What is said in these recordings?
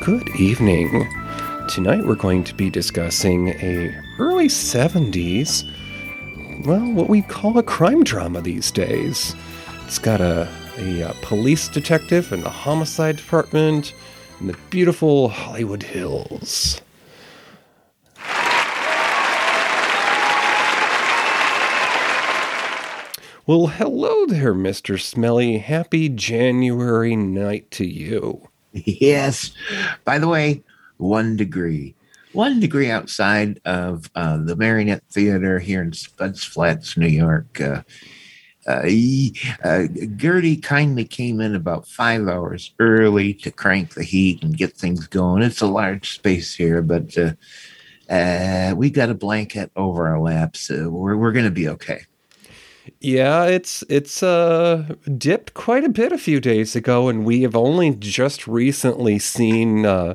Good evening. Tonight we're going to be discussing a early 70s, well, what we call a crime drama these days. It's got a, a, uh police detective in the homicide department in the beautiful Hollywood Hills. Well, hello there, Mr. Smelly. Happy January night to you. Yes. By the way, one degree. One degree outside of uh, the Marionette Theater here in Spuds Flats, New York. Uh, uh, he- uh, Gertie kindly came in about five hours early to crank the heat and get things going. It's a large space here, but uh, uh, we got a blanket over our laps. Uh, we're we're going to be okay. Yeah, it's it's uh dipped quite a bit a few days ago, and we have only just recently seen uh,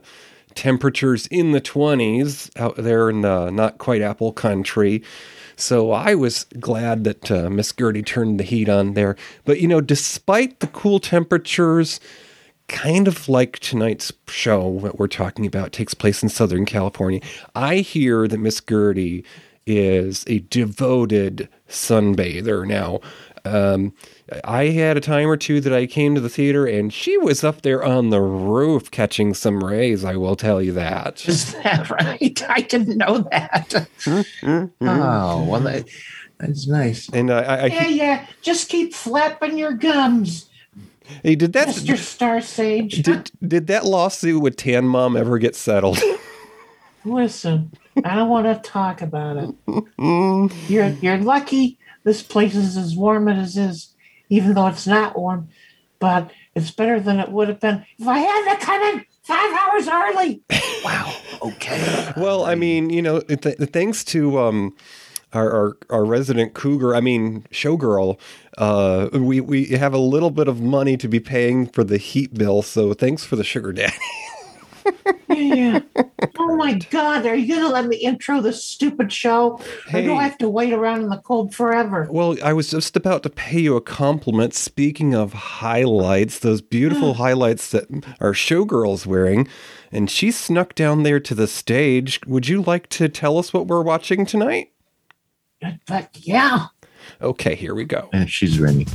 temperatures in the twenties out there in the not quite apple country. So I was glad that uh, Miss Gertie turned the heat on there. But you know, despite the cool temperatures, kind of like tonight's show that we're talking about takes place in Southern California. I hear that Miss Gertie is a devoted sunbather now. Um, I had a time or two that I came to the theater and she was up there on the roof catching some rays, I will tell you that. Is that right? I didn't know that. Oh, well, that, that's nice. And I, I, I Yeah, yeah. Just keep flapping your gums, hey, did that Mr. Star Sage. did, did that lawsuit with Tan Mom ever get settled? Listen, I don't want to talk about it. You're you're lucky this place is as warm as it is, even though it's not warm. But it's better than it would have been if I had to come in five hours early. Wow. Okay. Well, I mean, you know, th- thanks to um, our, our our resident cougar, I mean showgirl, uh, we we have a little bit of money to be paying for the heat bill. So thanks for the sugar daddy. Yeah. Oh my God! Are you gonna let me intro this stupid show, or do Hey. I have to wait around in the cold forever? Well, I was just about to pay you a compliment. Speaking of highlights, those beautiful highlights that our showgirl's wearing, and she snuck down there to the stage. Would you like to tell us what we're watching tonight? But yeah, Okay, here we go. And she's ready.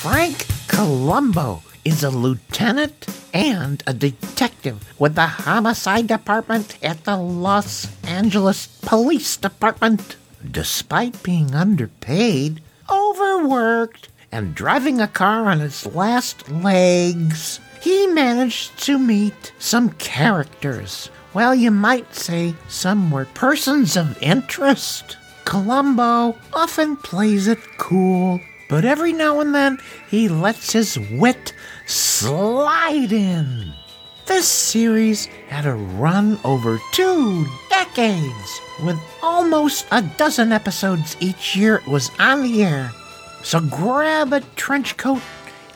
Frank Columbo is a lieutenant and a detective with the homicide department at the Los Angeles Police Department. Despite being underpaid, overworked, and driving a car on its last legs, he managed to meet some characters. Well, you might say some were persons of interest. Columbo often plays it cool, but every now and then he lets his wit slide in. This series had a run over two decades, with almost a dozen episodes each year it was on the air. So grab a trench coat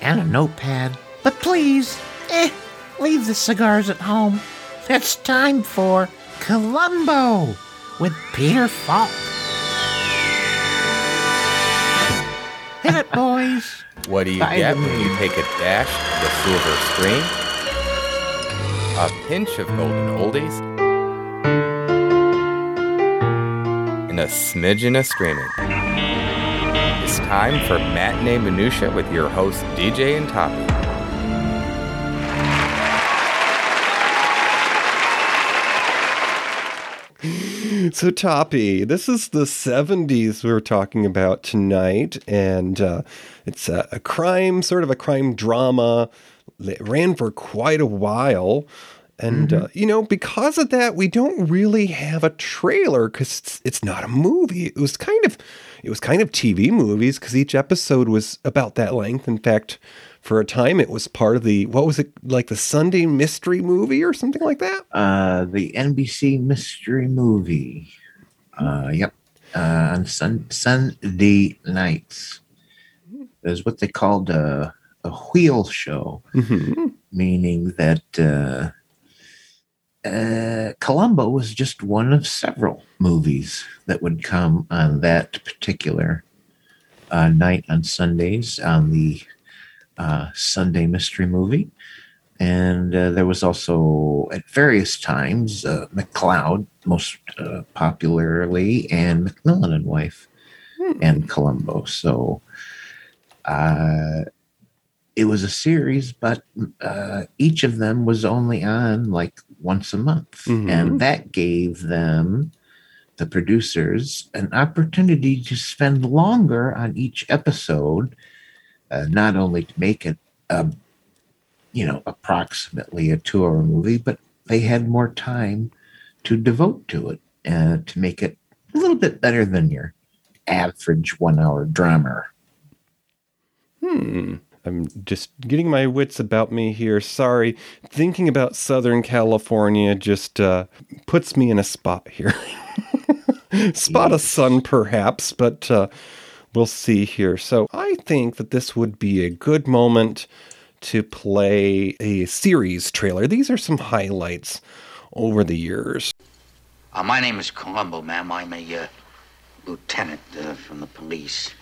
and a notepad, but please, eh, leave the cigars at home. It's time for Columbo with Peter Falk. Hit it, boys. What do you By get the when you take a dash of the silver screen? A pinch of golden oldies? And a smidgen of screaming. It's time for Matinee Minutia with your host DJ and Toppy. So, Toppy, this is the 70s we're talking about tonight, and uh, it's a, a crime, sort of a crime drama that ran for quite a while. And, uh, you know, because of that, we don't really have a trailer because it's, it's not a movie. It was kind of, it was kind of TV movies because each episode was about that length. In fact, for a time, it was part of the, what was it, like the Sunday mystery movie or something like that? Uh, the NBC mystery movie. Uh, yep. Uh, on sun, Sunday nights. It was what they called a, a wheel show, hmm meaning that uh, uh, Columbo was just one of several movies that would come on that particular uh, night on Sundays on the uh, Sunday mystery movie. And uh, there was also, at various times, uh, McCloud, most uh, popularly, and McMillan and Wife, and Columbo. So uh, it was a series, but uh, each of them was only on like once a month. Mhm. And that gave them, the producers, an opportunity to spend longer on each episode, uh, not only to make it, a, you know, approximately a two hour movie, but they had more time to devote to it uh, to make it a little bit better than your average one hour drama. Hmm. I'm just getting my wits about me here. Sorry. Thinking about Southern California just uh, puts me in a spot here. spot of sun, perhaps, but uh, we'll see here. So I think that this would be a good moment to play a series trailer. These are some highlights over the years. Uh, my name is Columbo, ma'am. I'm a uh, lieutenant uh, from the police.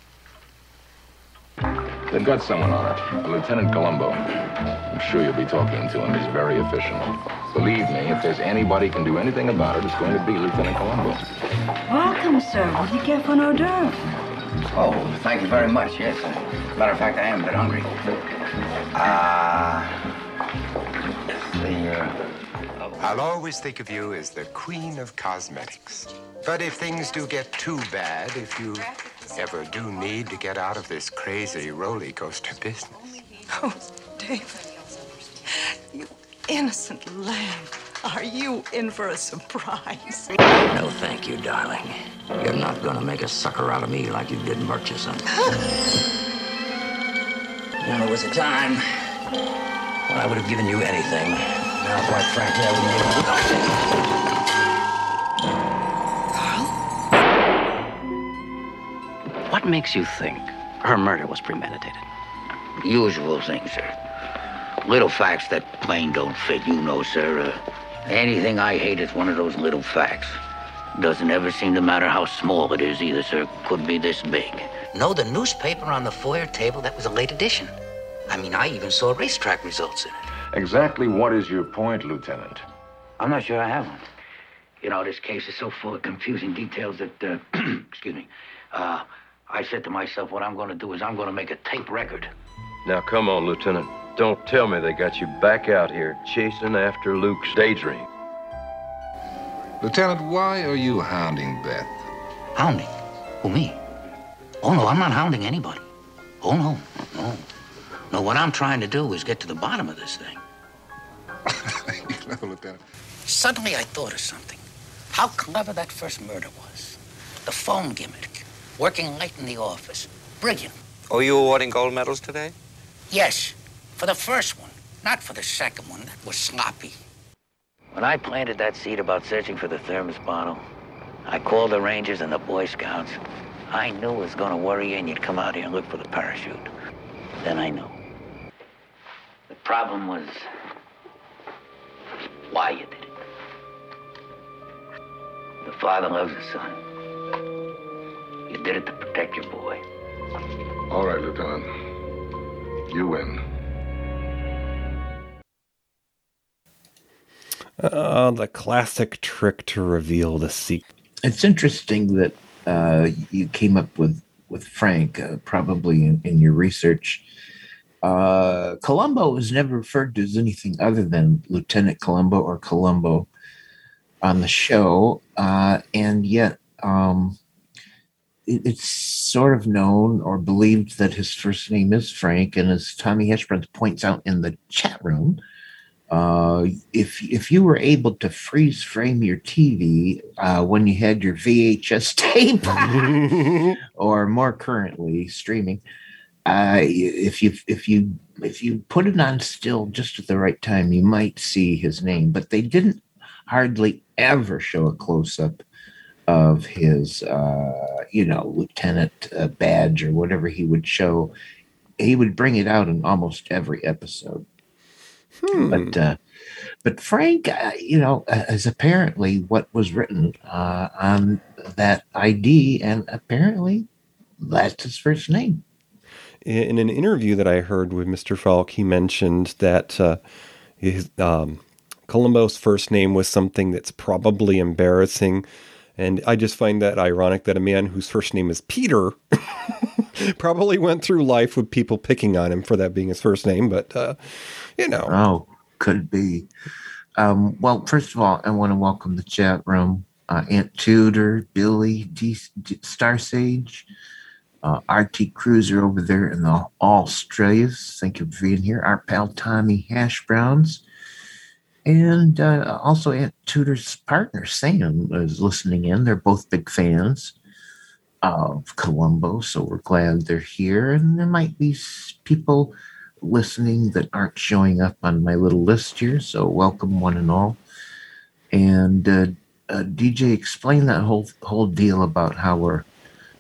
They've got someone on it, a Lieutenant Columbo. I'm sure you'll be talking to him. He's very efficient. Believe me, if there's anybody can do anything about it, it's going to be Lieutenant Columbo. Welcome, sir. What do you get for an hors d'oeuvre? Oh, thank you very much. Yes. Matter of fact, I am a bit hungry. Uh, the, uh, I'll always think of you as the queen of cosmetics. But if things do get too bad, if you ever do need to get out of this crazy roller coaster business, Oh, David. You innocent lamb. Are you in for a surprise? no, thank you, darling. You're not gonna make a sucker out of me like you did Murchison. you know, there was a time when I would have given you anything. Now, quite frankly, I wouldn't give you What makes you think her murder was premeditated? Usual things, sir. Little facts that plain don't fit, you know, sir. Uh, anything I hate is one of those little facts. Doesn't ever seem to matter how small it is either, sir. Could be this big. No, the newspaper on the foyer table, that was a late edition. I mean, I even saw racetrack results in it. Exactly what is your point, Lieutenant? I'm not sure I have one. You know, this case is so full of confusing details that, uh, excuse me, uh, I said to myself, what I'm going to do is I'm going to make a tape record. Now, come on, Lieutenant. Don't tell me they got you back out here chasing after Luke's daydream. Lieutenant, why are you hounding Beth? Hounding? Who, me? Oh, no, I'm not hounding anybody. Oh, no, no. No, what I'm trying to do is get to the bottom of this thing. you know, Lieutenant. Suddenly I thought of something. How clever that first murder was. The phone gimmick. Working late in the office. Brilliant. Are you awarding gold medals today? Yes, for the first one, not for the second one. That was sloppy. When I planted that seed about searching for the thermos bottle, I called the Rangers and the Boy Scouts. I knew it was going to worry you and you'd come out here and look for the parachute. Then I knew. The problem was why you did it. The father loves his son. You did it to protect your boy. All right, Lieutenant. You win. Uh, the classic trick to reveal the secret. It's interesting that uh, you came up with with Frank, uh, probably in, in your research. Uh, Columbo was never referred to as anything other than Lieutenant Columbo or Columbo on the show, uh, and yet um, it, it's sort of known or believed that his first name is Frank. And as Tommy Hash Browns points out in the chat room, uh, if if you were able to freeze frame your TV uh, when you had your VHS tape, or more currently streaming, uh, if you if you if you put it on still just at the right time, you might see his name. But they didn't hardly ever show a close up of his, uh, you know, lieutenant uh, badge or whatever he would show. He would bring it out in almost every episode. But uh, but Frank, uh, you know, is apparently what was written uh, on that ID, and apparently that's his first name. in an interview that I heard with Mr. Falk, he mentioned that uh, his, um, Columbo's first name was something that's probably embarrassing. And I just find that ironic that a man whose first name is Peter probably went through life with people picking on him for that being his first name. But, uh, you know. Oh, could be. Um, well, first of all, I want to welcome the chat room. Uh, Aunt Tudor, Billy, D- D- Star Sage, uh, RT Cruiser over there in the Australias. Thank you for being here. Our pal Tommy Hash Browns. And uh, also Aunt Tudor's partner, Sam, is listening in. They're both big fans of Columbo. so we're glad they're here. And there might be people listening that aren't showing up on my little list here, so welcome one and all. And uh, uh, DJ, explain that whole whole deal about how we're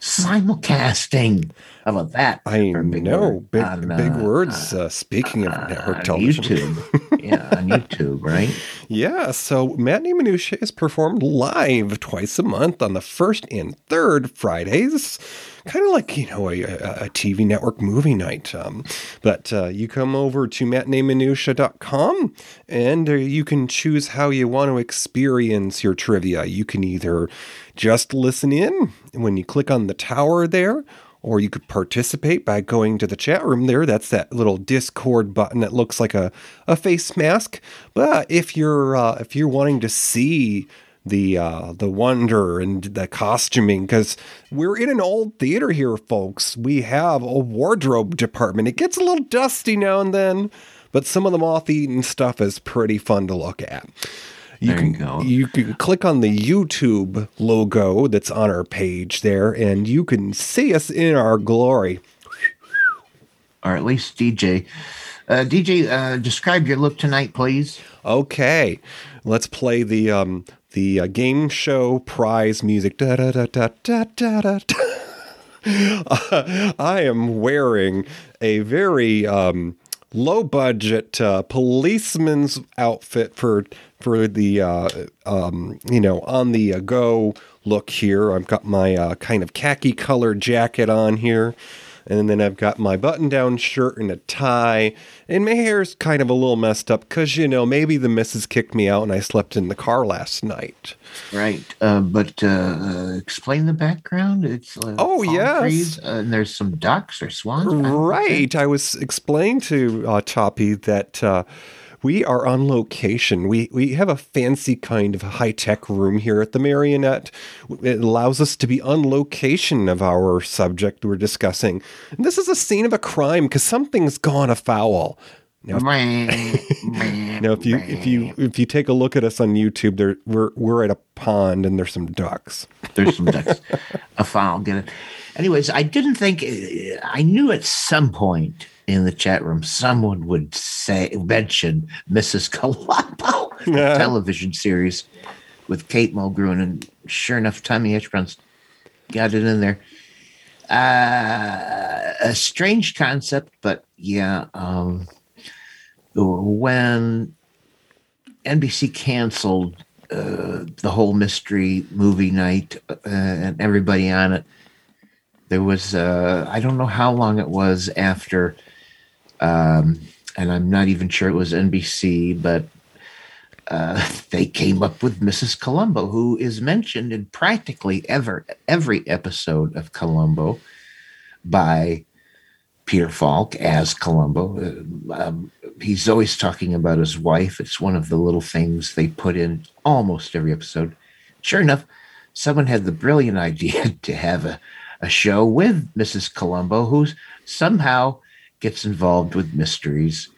simulcasting. How about that? I know. Big, on, big uh, words. Uh, speaking of network television. YouTube. yeah, on YouTube, right? Yeah, so Matinee Minutia is performed live twice a month on the first and third Fridays. Kind of like, you know, a, a, TV network movie night. Um, but uh, you come over to matineeminutia.com and uh, you can choose how you want to experience your trivia. You can either just listen in when you click on the tower there, or you could participate by going to the chat room there. That's that little Discord button that looks like a, a face mask. But if you're uh, if you're wanting to see the uh, the wonder and the costuming, because we're in an old theater here, folks. We have a wardrobe department. It gets a little dusty now and then, but some of the moth-eaten stuff is pretty fun to look at. You There can you go. you can click on the YouTube logo that's on our page there, and you can see us in our glory. Or at least DJ. Uh, DJ, uh, describe your look tonight, please. Okay, let's play the um the uh, game show prize music. Da da da da da da da. Uh, I am wearing a very um, low budget uh, policeman's outfit for for the uh, um, you know on the uh, go look here. I've got my uh, kind of khaki colored jacket on here. And then I've got my button down shirt and a tie. And my hair's kind of a little messed up because, you know, maybe the missus kicked me out and I slept in the car last night. Right. Uh, but uh, explain the background. It's uh, Oh, yes. trees, uh, and there's some ducks or swans. Right. I was explaining to uh, Toppy that uh, we are on location. We we have a fancy kind of high tech room here at the Marionette. It allows us to be on location of our subject we're discussing. And this is a scene of a crime because something's gone afoul. Now, now if you if you if you take a look at us on YouTube, there we're we're at a pond and there's some ducks. There's some ducks. a foul, get it. Anyways, I didn't think I knew at some point in the chat room someone would say mention Mrs. Columbo, the Yeah. television series with Kate Mulgrew, and sure enough, Tommy Hash Browns got it in there. Uh, a strange concept, but yeah. Um, when NBC canceled uh, the whole mystery movie night uh, and everybody on it. There was uh, I don't know how long it was after, um, and I'm not even sure it was NBC, but uh, they came up with Mrs. Columbo, who is mentioned in practically ever every episode of Columbo by Peter Falk as Columbo. Uh, um, he's always talking about his wife. It's one of the little things they put in almost every episode. Sure enough, someone had the brilliant idea to have a, a show with Mrs. Columbo, who somehow gets involved with mysteries.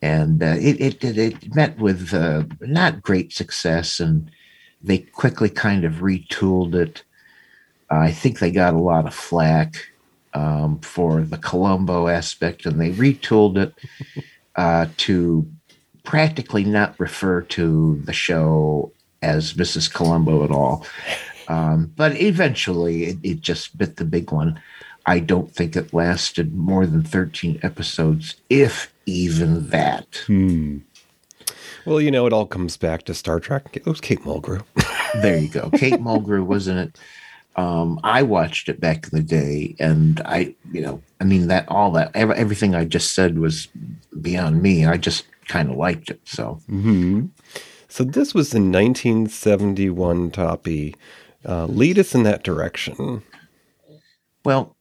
And uh, it, it, it, met with uh, not great success, and they quickly kind of retooled it. I think they got a lot of flack um, for the Columbo aspect, and they retooled it uh, to practically not refer to the show as Mrs. Columbo at all. Um, but eventually, it, it just bit the big one. I don't think it lasted more than 13 episodes, if even that. Hmm. Well, you know, it all comes back to Star Trek. It was Kate Mulgrew. there you go. Kate Mulgrew wasn't it. Um, I watched it back in the day, and I, you know, I mean that all that everything I just said was beyond me. I just kind of liked it. So hmm So this was the 1971, Toppy. Uh, lead us in that direction. Well,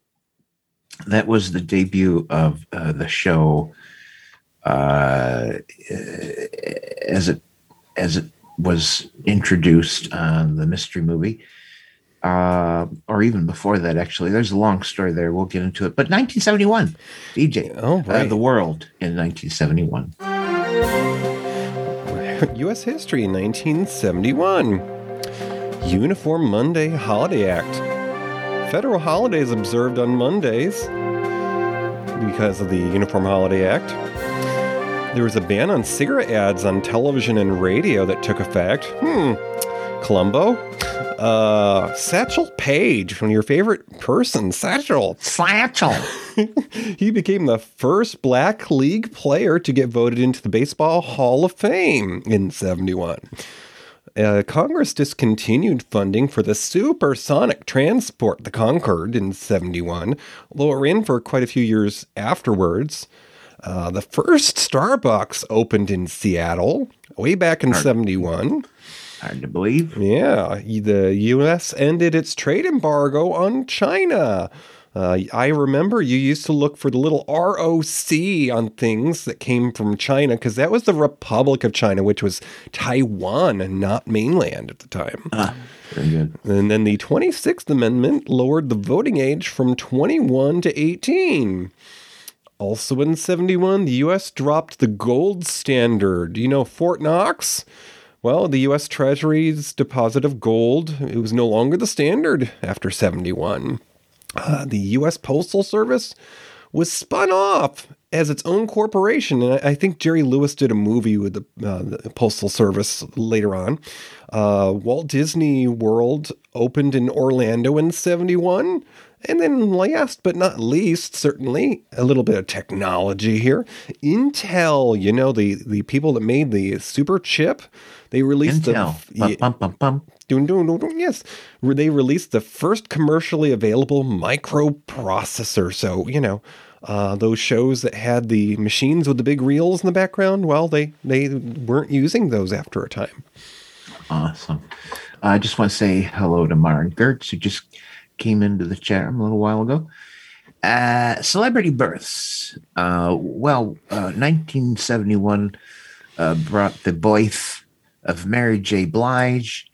that was the debut of uh, the show uh, as it as it was introduced on the mystery movie, uh, or even before that. Actually, there's a long story there. We'll get into it. But 1971, DJ, Oh, uh, right. the world in 1971. U.S. history in 1971. Uniform Monday Holiday Act. Federal holidays observed on Mondays because of the Uniform Holiday Act. There was a ban on cigarette ads on television and radio that took effect. Hmm. Columbo. Uh, Satchel Paige, one of your favorite persons, Satchel. Satchel. he became the first black league player to get voted into the Baseball Hall of Fame in 71. Uh, Congress discontinued funding for the supersonic transport, the Concorde, in 71, although it ran for quite a few years afterwards. Uh, the first Starbucks opened in Seattle way back in 71. Hard to believe. Yeah, the U.S. ended its trade embargo on China. Uh, I remember you used to look for the little ROC on things that came from China because that was the Republic of China, which was Taiwan and not mainland at the time. Very good. And then the 26th Amendment lowered the voting age from 21 to 18. Also in 71, the U.S. dropped the gold standard. You know, Fort Knox? Well, the U.S. Treasury's deposit of gold, it was no longer the standard after 71. Uh, the U.S. Postal Service was spun off as its own corporation. And I, I think Jerry Lewis did a movie with the, uh, the Postal Service later on. Uh, Walt Disney World opened in Orlando in 71. And then, last but not least, certainly a little bit of technology here. Intel, you know, the, the people that made the super chip, they released Intel. the. Bum, bum, bum, dun, dun, dun, yes. They released the first commercially available microprocessor. So, you know, uh, those shows that had the machines with the big reels in the background, well, they, they weren't using those after a time. Awesome. I just want to say hello to Maren Gertz, who just came into the chat room a little while ago. Uh, celebrity births. Uh, well, uh, 1971 uh, brought the birth of Mary J. Blige,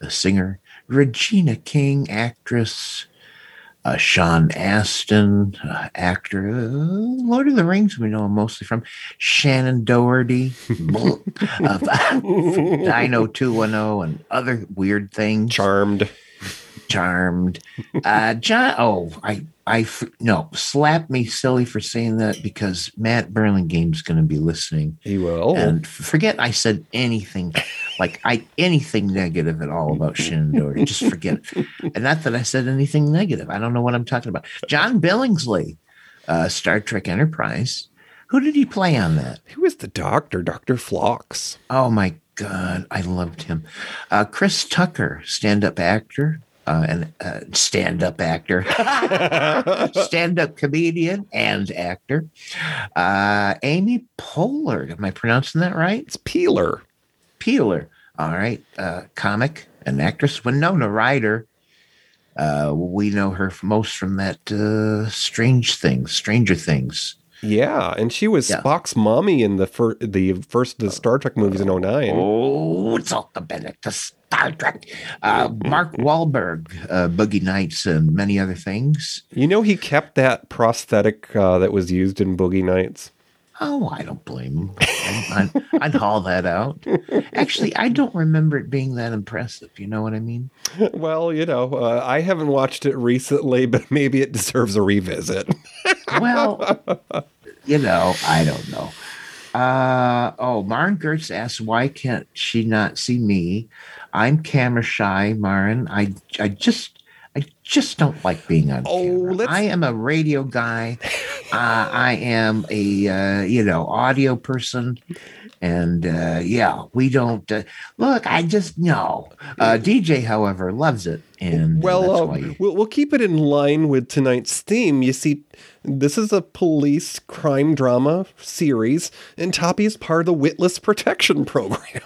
the singer, Regina King, actress, uh, Sean Astin, uh, actor, uh, Lord of the Rings, we know him mostly from, Shannon Doherty, of Dino 210, and other weird things. Charmed. Charmed. Uh, John, oh, I, I, no, slap me silly for saying that because Matt Burlingame's going to be listening. He will. And forget I said anything, like I anything negative at all about Doherty. Just forget it. And not that I said anything negative. I don't know what I'm talking about. John Billingsley, uh, Star Trek Enterprise. Who did he play on that? He was the doctor, Dr. Phlox. Oh my God, I loved him. Uh, Chris Tucker, stand-up actor, uh, and uh, stand-up actor, stand-up comedian and actor. Uh, Amy Poehler, am I pronouncing that right? It's Peeler. Peeler. All right, uh, comic and actress Winona Ryder. Uh, we know her most from that uh, Strange Things, Stranger Things. Yeah, and she was Yeah. Spock's mommy in the fir- the first the Star Trek movies in 09. Oh, it's all back to Star Trek. Uh, Mark Wahlberg, uh, Boogie Nights, and many other things. You know, he kept that prosthetic uh, that was used in Boogie Nights. Oh, I don't blame him. I'd, I'd, I'd haul that out. Actually, I don't remember it being that impressive. You know what I mean? Well, you know, uh, I haven't watched it recently, but maybe it deserves a revisit. Well, you know, I don't know. Uh, oh, Maren Gertz asks, why can't she not see me? I'm camera shy, Maren. I, I just, I just don't like being on Oh, camera. let's- I am a radio guy. uh, I am a uh, you know audio person, and uh, yeah, we don't uh, look. I just no. Uh, DJ, however, loves it, and Well, that's uh, why. we'll, we'll keep it in line with tonight's theme. You see, this is a police crime drama series, and Toppy is part of the Witless Protection Program.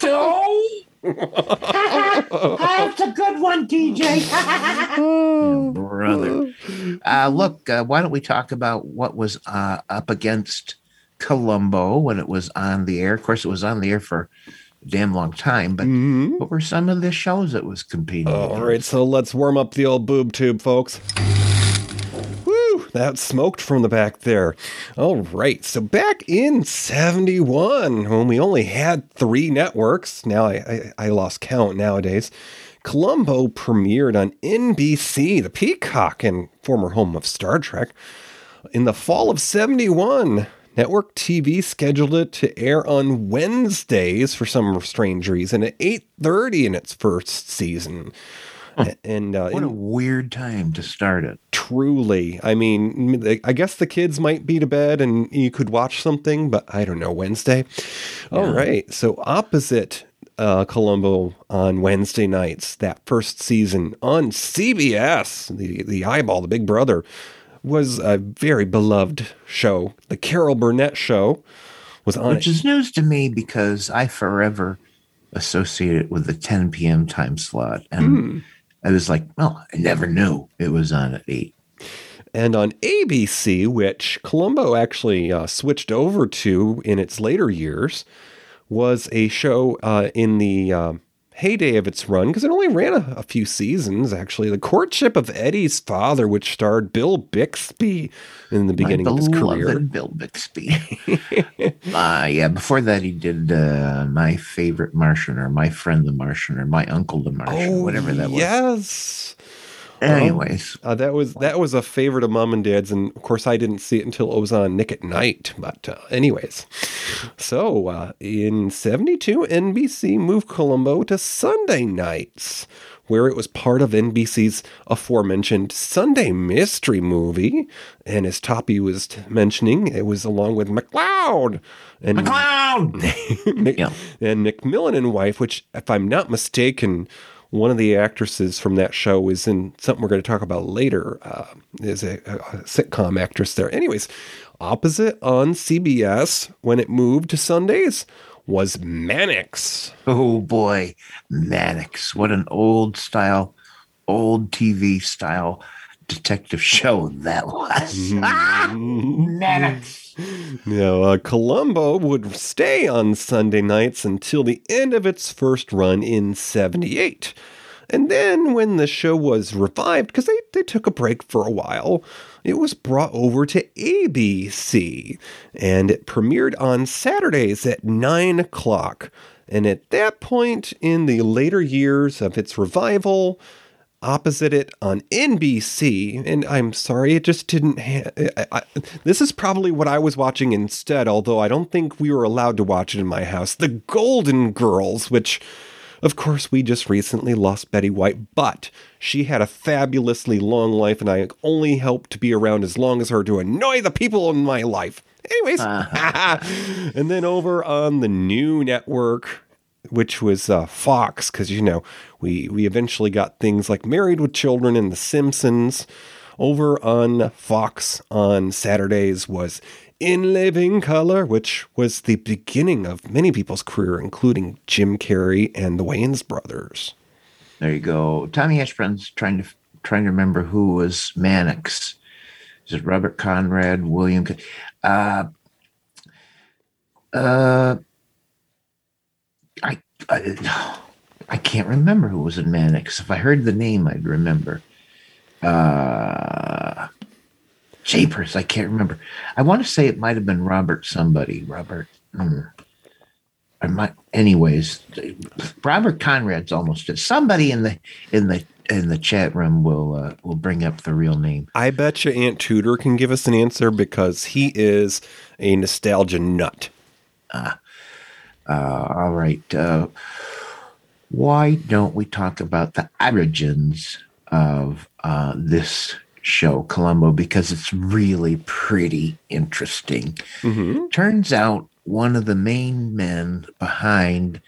That's a good one, DJ. brother. Uh, look, uh, why don't we talk about what was uh, up against Columbo when it was on the air? Of course, it was on the air for a damn long time, but what were some of the shows it was competing? All right, so let's warm up the old boob tube, folks. That smoked from the back there. All right, so back in 71, when we only had three networks, now I, I, I lost count nowadays, Columbo premiered on NBC, the Peacock and former home of Star Trek. In the fall of 71, network TV scheduled it to air on Wednesdays for some strange reason at 8:30 in its first season. And uh, What a weird time to start it. truly, I mean, I guess the kids might be to bed and you could watch something, but I don't know, Wednesday. All right. So opposite uh, Columbo on Wednesday nights, that first season on CBS, the, the eyeball, the big brother, was a very beloved show. The Carol Burnett show was on Which it. is news to me because I forever associate it with the 10 p.m. time slot. And Hmm. I was like, well, I never knew it was on at 8. and on ABC, which Columbo actually uh, switched over to in its later years, was a show uh, in the um heyday of its run because it only ran a, a few seasons. Actually, the courtship of Eddie's father, which starred Bill Bixby in the beginning of his career. Bill Bixby. uh, yeah, before that, he did uh, My Favorite Martian or My Friend the Martian or My Uncle the Martian, whatever that was. Yes. Anyways, uh, that was that was a favorite of mom and dad's, and of course I didn't see it until it was on Nick at Night. But uh, anyways, so uh, in '72, NBC moved Columbo to Sunday nights, where it was part of NBC's aforementioned Sunday Mystery Movie, and as Toppy was t- mentioning, it was along with McCloud and McCloud, Nick, and McMillan and wife, which, if I'm not mistaken, one of the actresses from that show is in something we're going to talk about later. Uh, is a, a sitcom actress there. Anyways, opposite on CBS when it moved to Sundays was Mannix. Oh boy, Mannix. What an old style, old TV style detective show that was. Mannix. Now, uh, Columbo would stay on Sunday nights until the end of its first run in 78. And then, when the show was revived, because they, they took a break for a while, it was brought over to ABC. And it premiered on Saturdays at 9 o'clock. And at that point in the later years of its revival, opposite it on NBC, and I'm sorry, it just didn't. Ha- I, I, this is probably what I was watching instead, although I don't think we were allowed to watch it in my house. The Golden Girls, which, of course, we just recently lost Betty White, but she had a fabulously long life, and I only hope to be around as long as her to annoy the people in my life. Anyways, uh-huh. and then over on the new network, which was uh, Fox, because you know we we eventually got things like Married with Children and The Simpsons. Over on Fox on Saturdays was In Living Color, which was the beginning of many people's career, including Jim Carrey and the Wayans brothers. There you go. Tommy Ashburn's trying to trying to remember who was Mannix. Is it Robert Conrad, William? Uh, uh, I, I I can't remember who was in Mannix. If I heard the name, I'd remember. Uh, Japers, I can't remember. I want to say it might have been Robert somebody. Robert. I might, anyways, Robert Conrad's almost it. Somebody in the in the in the chat room will uh, will bring up the real name. I bet you Aunt Tudor can give us an answer because he is a nostalgia nut. Uh, all right. Uh, why don't we talk about the origins of uh, this show, Columbo, because it's really pretty interesting. Mm-hmm. Turns out one of the main men behind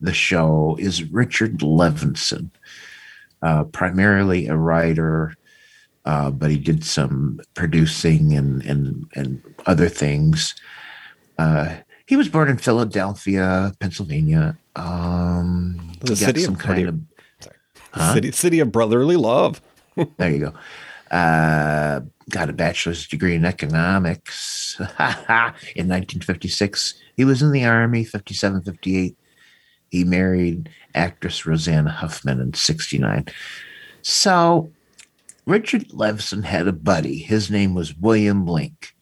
the show is Richard Levinson, uh, primarily a writer, uh, but he did some producing and and and other things. Uh, he was born in Philadelphia, Pennsylvania. Um, The city of kind of Huh? City, city of brotherly love. there you go. Uh, got a bachelor's degree in economics in 1956. He was in the army, 57, 58. He married actress Rosanna Huffman in 69. So Richard Levinson had a buddy. His name was William Link.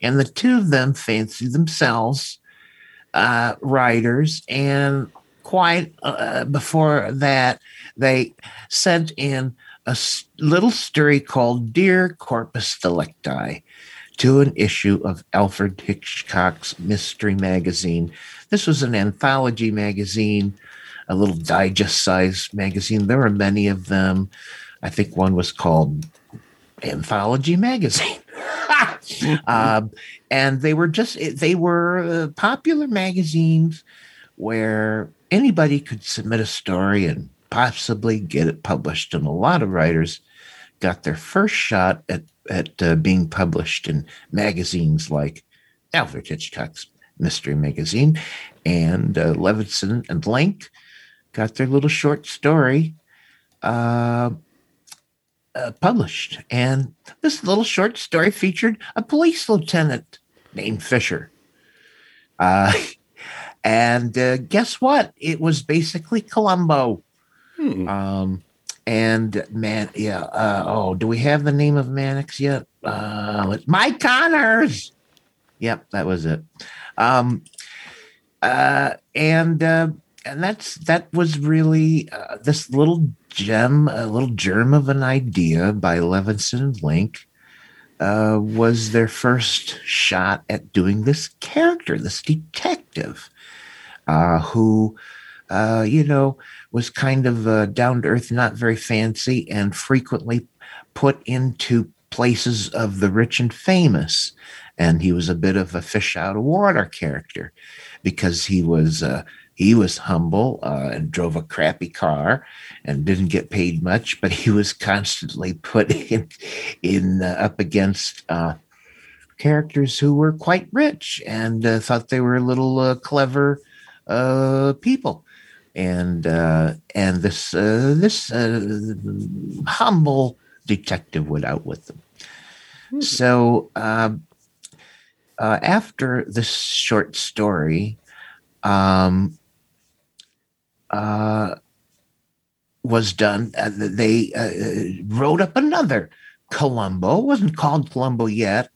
And the two of them fancied themselves uh, writers. And quite uh, before that, they sent in a little story called Dear Corpus Delicti to an issue of Alfred Hitchcock's Mystery Magazine. This was an anthology magazine, a little digest sized magazine. There were many of them. I think one was called Anthology Magazine. um, and they were just, they were uh, popular magazines where anybody could submit a story and possibly get it published. And a lot of writers got their first shot at, at uh, being published in magazines like Alfred Hitchcock's Mystery Magazine and uh, Levinson and Link got their little short story uh, published. And this little short story featured a police lieutenant named Fisher. Uh, and uh, guess what? It was basically Columbo. Um, and man, yeah. Uh, oh, do we have the name of Mannix yet? Uh, let's- Mike Connors. Yep, that was it. Um, uh, and uh, and that's that was really uh, this little gem, a little germ of an idea by Levinson and Link. Uh, was their first shot at doing this character, this detective, uh, who, uh, you know, was kind of uh, down to earth, not very fancy, and frequently put into places of the rich and famous. And he was a bit of a fish out of water character because he was uh, he was humble uh, and drove a crappy car and didn't get paid much, but he was constantly put in in uh, up against uh, characters who were quite rich and uh, thought they were a little uh, clever uh, people. And uh, and this uh, this uh, humble detective went out with them. So um, uh, after this short story, um, uh, was done, uh, they uh, wrote up another Columbo. It wasn't called Columbo yet,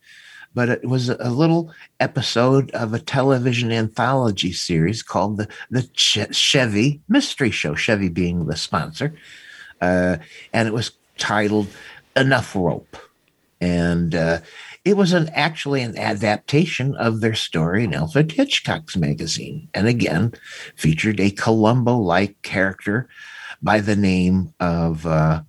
but it was a little episode of a television anthology series called the the Che- Chevy Mystery Show. Chevy being the sponsor, uh, and it was titled "Enough Rope," and uh, it was an actually an adaptation of their story in Alfred Hitchcock's magazine, and again featured a Columbo-like character by the name of. Uh,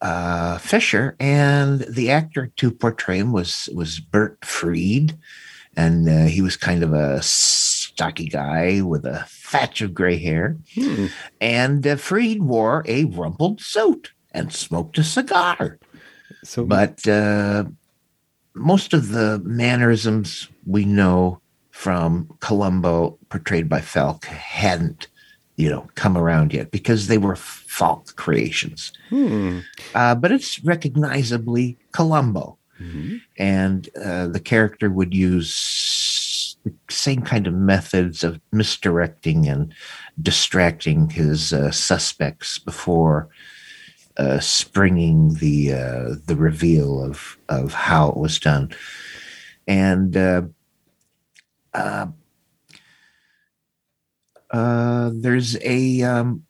uh, Fisher, and the actor to portray him was was Bert Freed, and uh, he was kind of a stocky guy with a thatch of gray hair, and uh, Freed wore a rumpled suit and smoked a cigar. So, but uh, most of the mannerisms we know from Columbo, portrayed by Falk, hadn't you know come around yet because they were Falk creations Hmm. uh, but it's recognizably Columbo. Mm-hmm. And uh, the character would use the same kind of methods of misdirecting and distracting his uh, suspects before uh, springing the uh, the reveal of of how it was done. And uh, uh, uh, there's a um,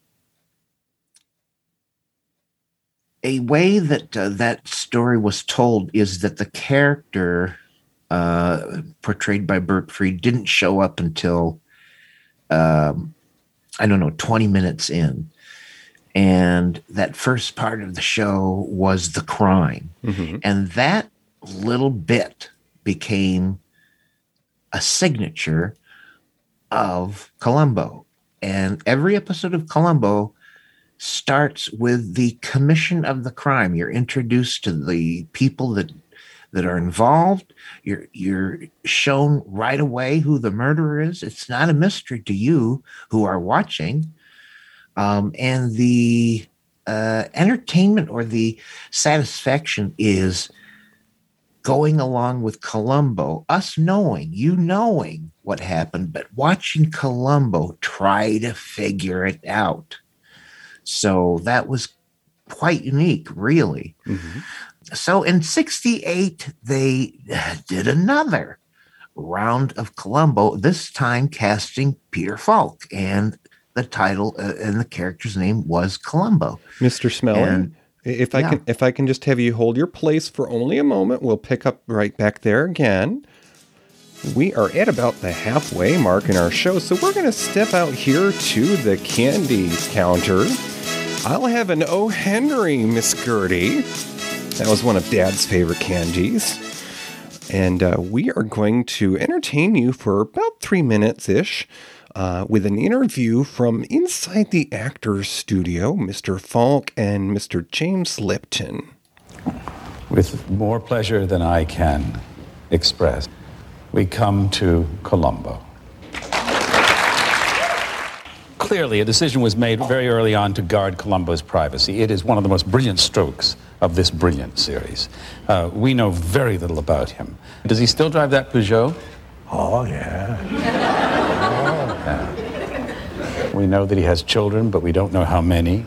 a way that that story was told is that the character portrayed by Bert Freed didn't show up until um, I don't know 20 minutes in, And that first part of the show was the crime. Mm-hmm. And that little bit became a signature of Columbo. And every episode of Columbo starts with the commission of the crime. You're introduced to the people that that are involved. You're you're shown right away who the murderer is. It's not a mystery to you who are watching. Um, and the uh, entertainment or the satisfaction is going along with Columbo, us knowing, you knowing what happened, but watching Columbo try to figure it out. So that was quite unique, really. So in 68, they did another round of Columbo, this time casting Peter Falk. And the title uh, and the character's name was Columbo. Mr. Smelling, And- if I yeah. can if I can just have you hold your place for only a moment, we'll pick up right back there again. We are at about the halfway mark in our show, so we're going to step out here to the candy counter. I'll have an O. Henry, Miss Gertie. That was one of Dad's favorite candies. And uh, we are going to entertain you for about three minutes ish uh, with an interview from inside the actor's studio, Mr. Falk and Mr. James Lipton. With more pleasure than I can express, we come to Columbo. Clearly, a decision was made very early on to guard Columbo's privacy. It is one of the most brilliant strokes of this brilliant series. Uh, we know very little about him. Does he still drive that Peugeot? Oh, yeah. We know that he has children, but we don't know how many.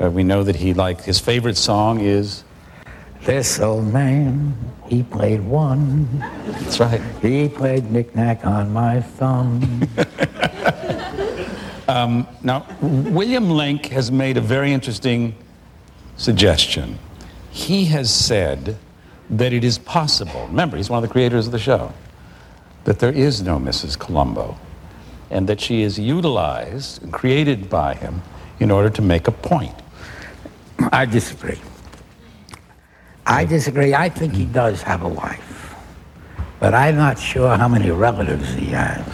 Uh, we know that he like his favorite song is This old man, he played one. That's right. He played knick-knack on my thumb. Um, now, William Link has made a very interesting suggestion. He has said that it is possible, remember, he's one of the creators of the show, that there is no Mrs. Columbo, and that she is utilized and created by him in order to make a point. I disagree. I disagree. I think he does have a wife, but I'm not sure how many relatives he has.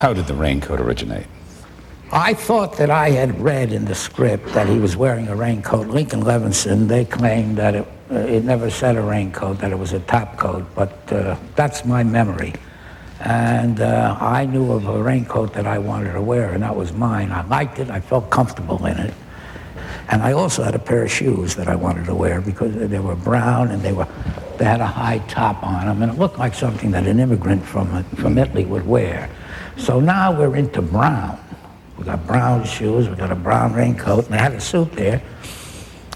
How did the raincoat originate? I thought that I had read in the script that he was wearing a raincoat. Link and Levinson, they claimed that it, uh, it never said a raincoat, that it was a top coat, but uh, that's my memory. And uh, I knew of a raincoat that I wanted to wear, and that was mine. I liked it, I felt comfortable in it. And I also had a pair of shoes that I wanted to wear because they were brown and they were they had a high top on them, and it looked like something that an immigrant from from Italy would wear. So now we're into brown. We got brown shoes, we got a brown raincoat, and I had a suit there.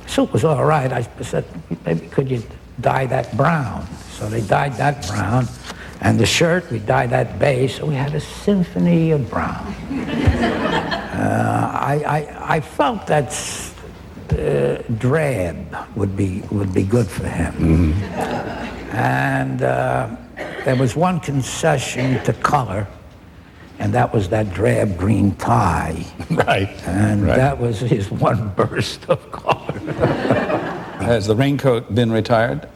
Suit was all right. I said, maybe could you dye that brown? So they dyed that brown, and the shirt we dyed that beige. So we had a symphony of brown. Uh, I, I I felt that uh, drab would be would be good for him. And uh, there was one concession to color, and that was that drab green tie. Right. And right. that was his one burst of color. Has the raincoat been retired?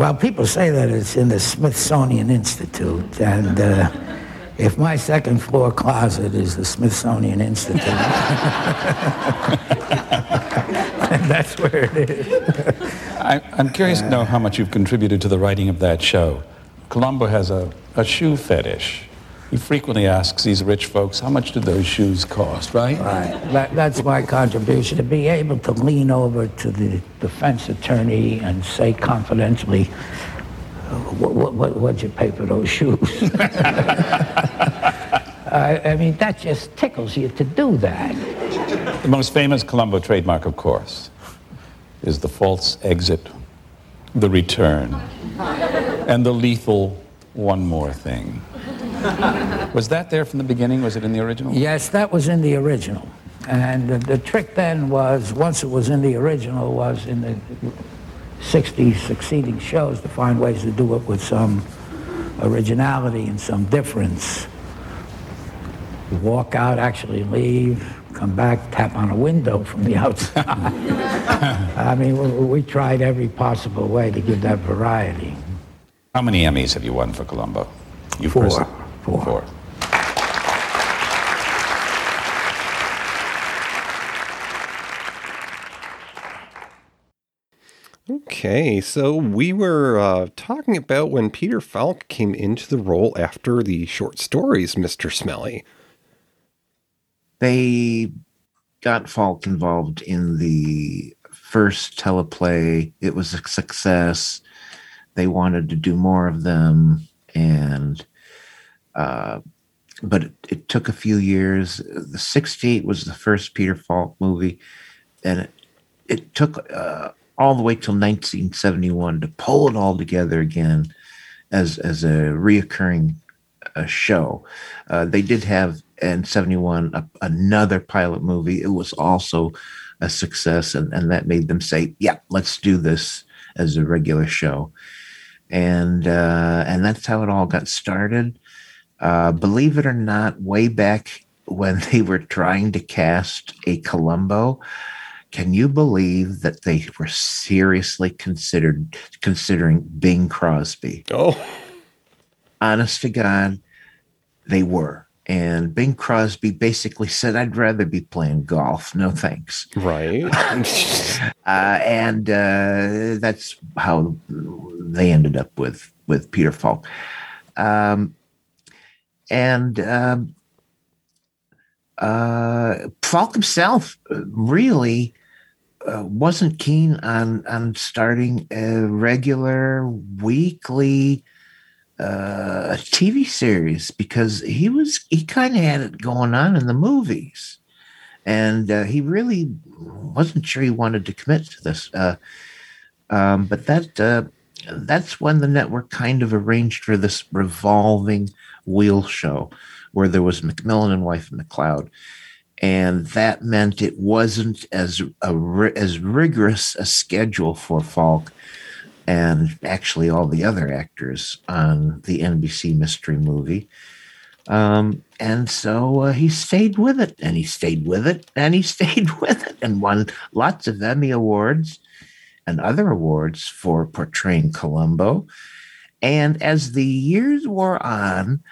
Well, people say that it's in the Smithsonian Institute, and uh, if my second floor closet is the Smithsonian Institute, that's where it is. I, I'm curious to know how much you've contributed to the writing of that show. Columbo has a, a shoe fetish. He frequently asks these rich folks, how much do those shoes cost, right? Right. That, that's my contribution to be able to lean over to the defense attorney and say confidentially, what, what, what, what'd you pay for those shoes? I, I mean, that just tickles you to do that. The most famous Columbo trademark, of course, is the false exit, the return, and the lethal one more thing. Was that there from the beginning? Was it in the original? Yes, that was in the original. And the, the trick then was, once it was in the original, was in the 60 succeeding shows to find ways to do it with some originality and some difference. walk out, actually leave, come back, tap on a window from the outside. I mean, we, we tried every possible way to give that variety. How many Emmys have you won for Columbo? You Four. person- Four. Four. Okay, so we were uh, talking about when Peter Falk came into the role after the short stories, Mr. Smelly. They got Falk involved in the first teleplay. It was a success. They wanted to do more of them, and uh, but it, it took a few years. The '68 was the first Peter Falk movie, and it, it took uh, all the way till 1971 to pull it all together again as as a reoccurring uh, show. Uh, they did have in 71 a, another pilot movie. It was also a success, and, and that made them say, "Yeah, let's do this as a regular show." And uh, and that's how it all got started. Uh, believe it or not, way back when they were trying to cast a Columbo, can you believe that they were seriously considered considering Bing Crosby? Oh, honest to God, they were. And Bing Crosby basically said, "I'd rather be playing golf. No thanks." Right. uh, and uh, that's how they ended up with with Peter Falk. Um, and um, uh, Falk himself really uh, wasn't keen on on starting a regular weekly uh, TV series because he was he kind of had it going on in the movies, and uh, he really wasn't sure he wanted to commit to this. Uh, um, but that uh, that's when the network kind of arranged for this revolving wheel show where there was McMillan and Wife and McCloud. And that meant it wasn't as a, as rigorous a schedule for Falk and actually all the other actors on the NBC mystery movie. Um, and so uh, he stayed with it, and he stayed with it, and he stayed with it, and won lots of Emmy awards and other awards for portraying Columbo. And as the years wore on,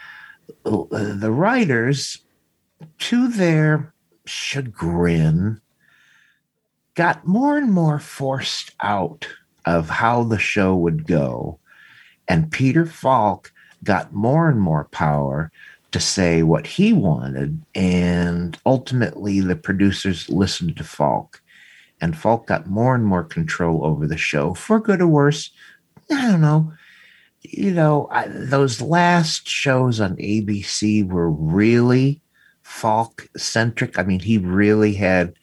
the writers, to their chagrin, got more and more forced out of how the show would go. And Peter Falk got more and more power to say what he wanted. And ultimately, the producers listened to Falk. And Falk got more and more control over the show, for good or worse. I don't know. You know, I, those last shows on ABC were really Falk centric. I mean, he really had,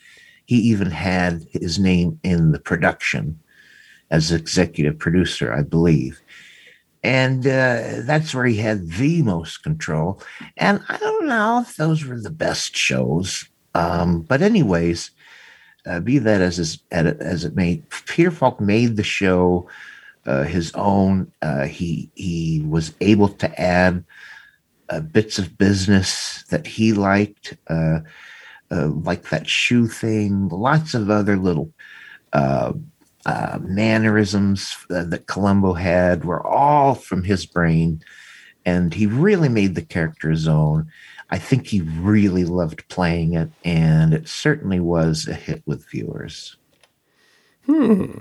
he even had his name in the production as executive producer, I believe. And uh, that's where he had the most control. And I don't know if those were the best shows. Um, but, anyways, uh, be that as, as, as it may, Peter Falk made the show uh, his own. Uh, he, he was able to add uh, bits of business that he liked, uh, like that shoe thing, lots of other little uh, mannerisms that Columbo had were all from his brain, and he really made the character his own. I think he really loved playing it, and it certainly was a hit with viewers. Hmm.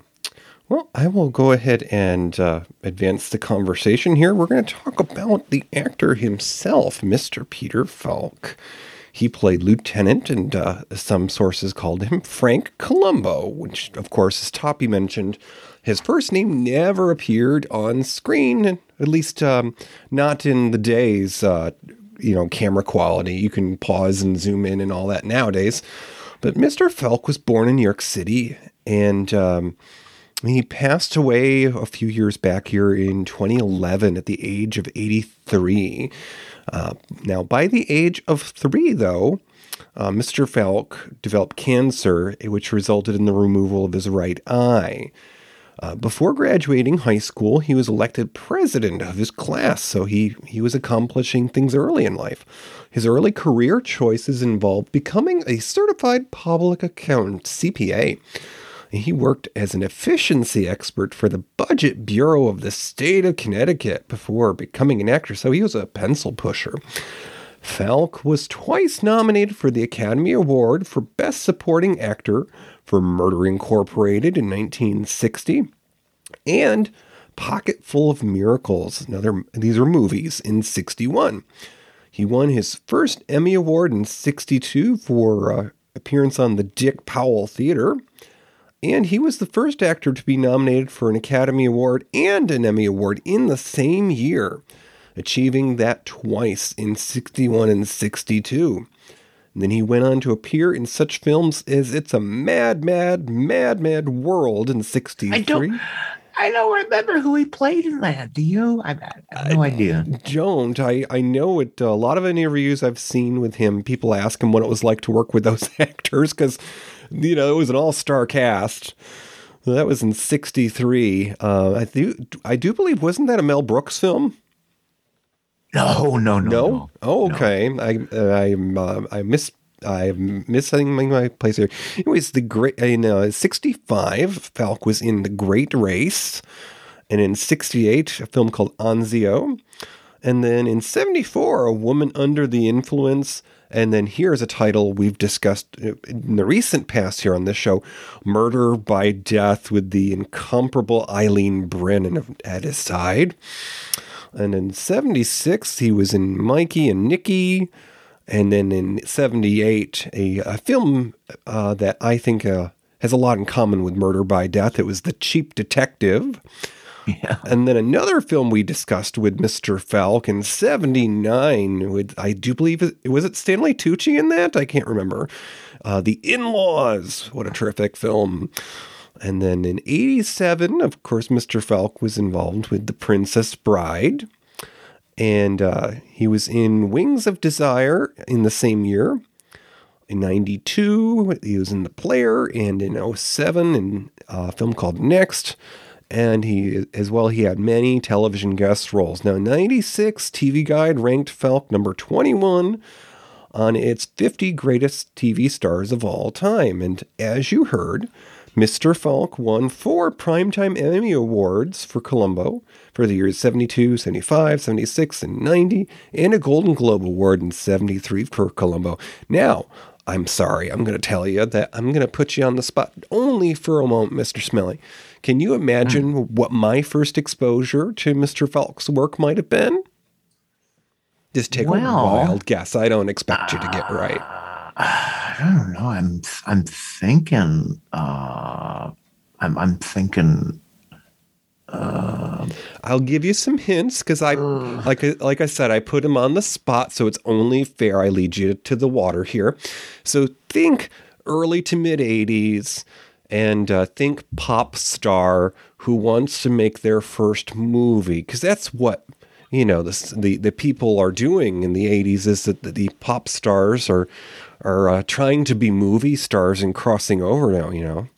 Well, I will go ahead and uh, advance the conversation here. We're going to talk about the actor himself, Mr. Peter Falk. He played Lieutenant, and uh, some sources called him Frank Columbo, which, of course, as Toppy mentioned, his first name never appeared on screen, at least um, not in the days, uh, you know, camera quality. You can pause and zoom in and all that nowadays. But Mr. Falk was born in New York City, and um, he passed away a few years back here in 2011 at the age of 83. Uh, now, by the age of three, though, uh, Mr. Falk developed cancer, which resulted in the removal of his right eye. Uh, before graduating high school, he was elected president of his class, so he, he was accomplishing things early in life. His early career choices involved becoming a certified public accountant, CPA. He worked as an efficiency expert for the Budget Bureau of the state of Connecticut before becoming an actor, so he was a pencil pusher. Falk was twice nominated for the Academy Award for Best Supporting Actor for Murder Incorporated in 1960 and Pocket Full of Miracles. Another these are movies in 61. He won his first Emmy Award in 62 for uh, appearance on the Dick Powell Theater. And he was the first actor to be nominated for an Academy Award and an Emmy Award in the same year, achieving that twice in 61 and 62. And then he went on to appear in such films as It's a Mad, Mad, Mad, Mad World in 63. I don't, I don't remember who he played in that. Do you? I, I have no idea. Don't. I, I know it. A lot of interviews I've seen with him, people ask him what it was like to work with those actors because you know, it was an all-star cast. That was in '63. Uh, I do, I do believe, wasn't that a Mel Brooks film? No, no, no. No. oh, okay. I, I'm, uh, I miss. I'm missing my place here. Anyways, the great in uh, '65, Falk was in The Great Race, and in '68, a film called Anzio, and then in '74, A Woman Under the Influence. And then here's a title we've discussed in the recent past here on this show Murder by Death with the incomparable Eileen Brennan at his side. And in 76, he was in Mikey and Nicky. And then in 78, a, a film uh, that I think uh, has a lot in common with Murder by Death. It was The Cheap Detective. Yeah. And then another film we discussed with Mr. Falk in 79 with, I do believe, it, was it Stanley Tucci in that? I can't remember. Uh, the In-Laws. What a terrific film. And then in 87, of course, Mr. Falk was involved with The Princess Bride. And uh, he was in Wings of Desire in the same year. In 92, he was in The Player. And in 07, in a film called Next and he as well he had many television guest roles. Now 96 TV Guide ranked Falk number 21 on its 50 greatest TV stars of all time and as you heard Mr. Falk won four Primetime Emmy Awards for Columbo for the years 72, 75, 76, and 90, and a Golden Globe Award in 73 for Columbo. Now, I'm sorry, I'm going to tell you that I'm going to put you on the spot only for a moment, Mr. Smelly. Can you imagine mm. what my first exposure to Mr. Falk's work might have been? Just take well, a wild guess. I don't expect you to get right. I don't know. I'm I'm thinking. Uh, I'm I'm thinking. Uh, I'll give you some hints because I, uh, like like I said, I put him on the spot, so it's only fair I lead you to the water here. So think early to mid '80s, and uh, think pop star who wants to make their first movie because that's what you know the, the the people are doing in the 80s is that the, pop stars are are uh, trying to be movie stars and crossing over now you know.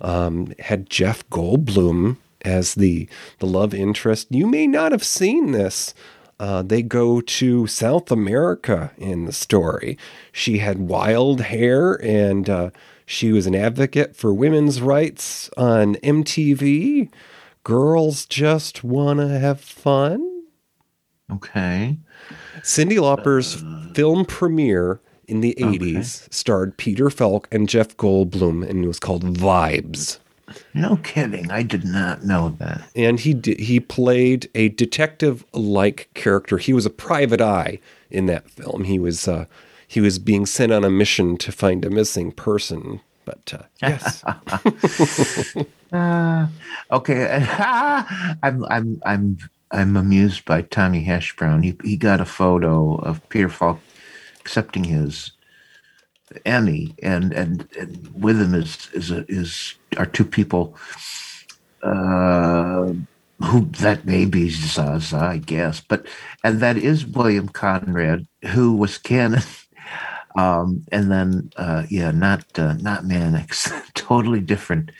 Um, had Jeff Goldblum as the the love interest. You may not have seen this. Uh, they go to South America in the story. She had wild hair and uh, she was an advocate for women's rights on MTV. Girls just want to have fun. Okay. Cyndi Lauper's uh, film premiere in the okay. 80s starred Peter Falk and Jeff Goldblum and it was called Vibes. No kidding. I did not know that. And he did, he played a detective like character. He was a private eye in that film. He was uh, he was being sent on a mission to find a missing person. But uh, yes. uh, okay, I'm I'm I'm I'm amused by Tommy Hash Brown. He he got a photo of Peter Falk accepting his Emmy, and and, and with him is is a, is are two people. Uh, who that may be Zaza, I guess, but and that is William Conrad, who was Cannon um, and then, uh, yeah, not uh, not Mannix, totally different.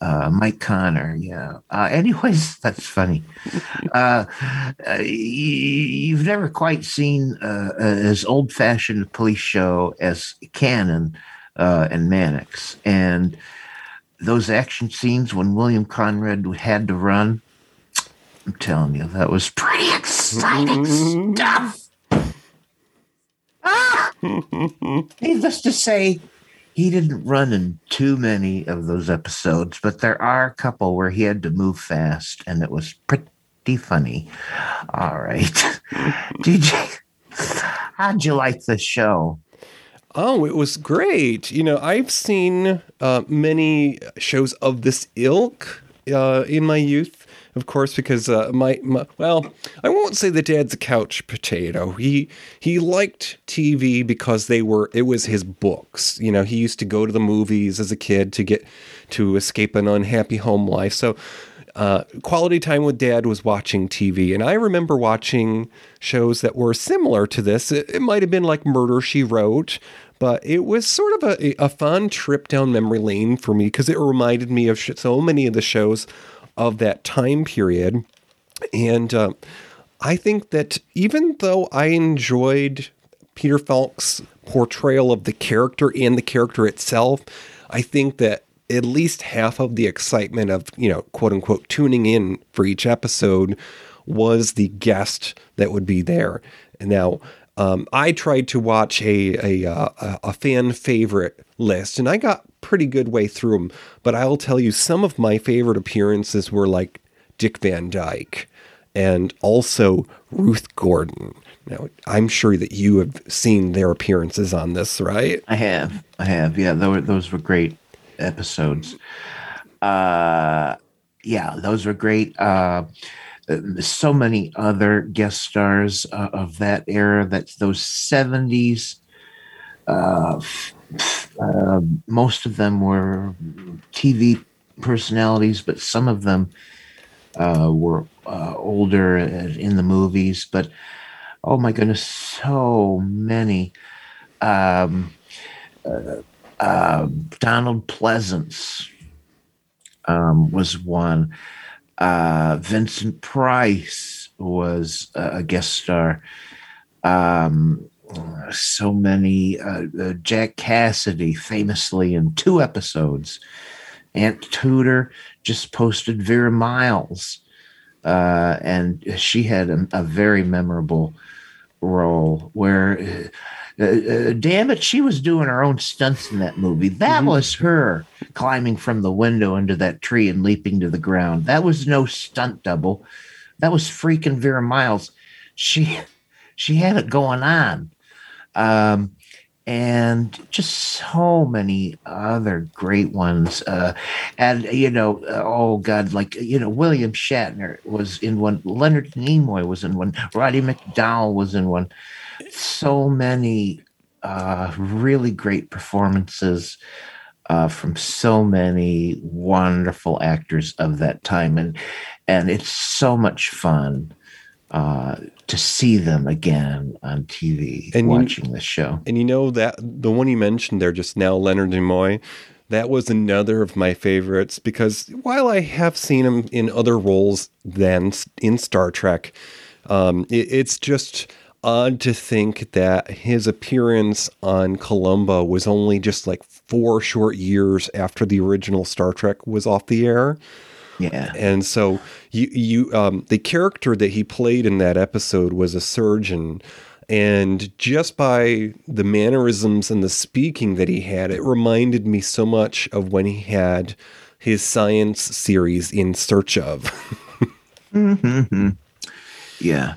Uh, Mike Connors, yeah. Uh, anyways, that's funny. Uh, uh, you've never quite seen uh, as old fashioned police show as Cannon uh, and Mannix. And those action scenes when William Conrad had to run, I'm telling you, that was pretty exciting stuff. Ah! Needless to say, he didn't run in too many of those episodes, but there are a couple where he had to move fast, and it was pretty funny. All right. DJ, how'd you like the show? Oh, it was great. You know, I've seen uh, many shows of this ilk uh, in my youth of course, because uh, my, my well, I won't say the dad's a couch potato. He he liked TV because they were it was his books. You know, he used to go to the movies as a kid to get to escape an unhappy home life. So. Uh, quality time with dad was watching TV, and I remember watching shows that were similar to this. It, it might have been like Murder She Wrote, but it was sort of a, a fun trip down memory lane for me because it reminded me of so many of the shows of that time period. And uh, I think that even though I enjoyed Peter Falk's portrayal of the character and the character itself, I think that at least half of the excitement of, you know, quote unquote, tuning in for each episode was the guest that would be there. Now, um, I tried to watch a, a, uh, a fan favorite list, and I got pretty good way through them. But I'll tell you, some of my favorite appearances were like Dick Van Dyke and also Ruth Gordon. Now, I'm sure that you have seen their appearances on this, right? I have. I have. Yeah, those, were great episodes. Uh, yeah, those were great. Uh, so many other guest stars uh, of that era. That's those 70s uh, uh, most of them were TV personalities, but some of them uh, were uh, older in the movies. But oh my goodness, so many. Um, uh, uh, Donald Pleasence um, was one. Vincent Price was a guest star. Um, so many. Uh, uh, Jack Cassidy, famously in two episodes. Aunt Tudor just posted Vera Miles, uh, and she had a, a, very memorable role where. Uh, uh, damn it, she was doing her own stunts in that movie. That mm-hmm. was her climbing from the window into that tree and leaping to the ground. That was no stunt double. That was freaking Vera Miles. She she had it going on. Um, and just so many other great ones. Uh, and, you know, oh God, like, you know, William Shatner was in one, Leonard Nimoy was in one, Roddy McDowall was in one. So many uh, really great performances. Uh, from so many wonderful actors of that time, and and it's so much fun uh, to see them again on TV and watching you, this show. And you know that the one you mentioned there just now, Leonard Nimoy, that was another of my favorites because while I have seen him in other roles than in Star Trek, um, it, it's just odd to think that his appearance on Columbo was only just like four short years after the original Star Trek was off the air. Yeah. And so you you um the character that he played in that episode was a surgeon and just by the mannerisms and the speaking that he had it reminded me so much of when he had his science series in search of. mm-hmm. Yeah.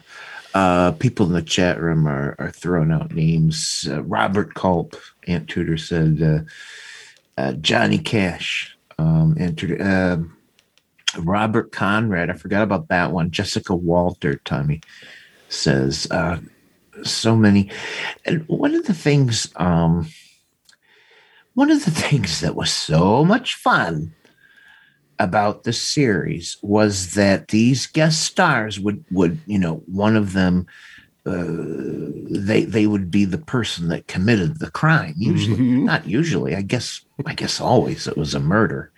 Uh, people in the chat room are, are throwing out names. Uh, Robert Culp, Aunt Tudor said, uh, uh Johnny Cash, um, Aunt Tudor, uh, Robert Conrad, I forgot about that one. Jessica Walter, Tommy says, uh, so many. And one of the things, um, one of the things that was so much fun about the series was that these guest stars would would you know one of them uh, they they would be the person that committed the crime usually mm-hmm. not usually i guess i guess always it was a murder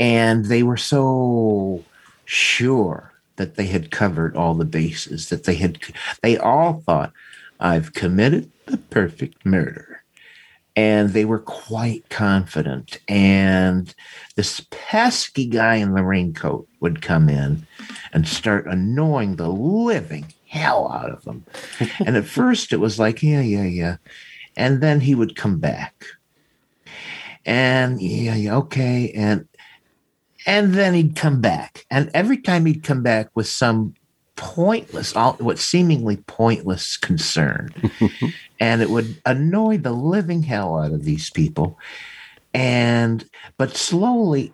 and they were so sure that they had covered all the bases that they had they all thought i've committed the perfect murder. And they were quite confident. And this pesky guy in the raincoat would come in and start annoying the living hell out of them. And at first it was like yeah yeah yeah. And then he would come back. And yeah, yeah okay. And and then he'd come back. And every time he'd come back with some pointless all what seemingly pointless concern and it would annoy the living hell out of these people. And but slowly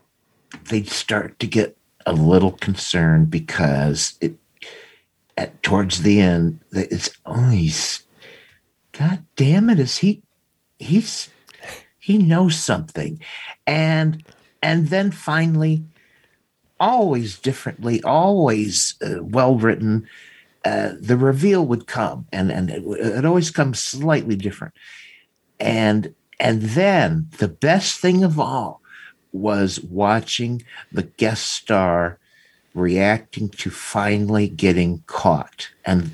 they'd start to get a little concerned because it at towards the end it's oh he's god damn it is he he's he knows something. And and then finally always differently always uh, well written uh, the reveal would come and and it, it always comes slightly different. And and then the best thing of all was watching the guest star reacting to finally getting caught. And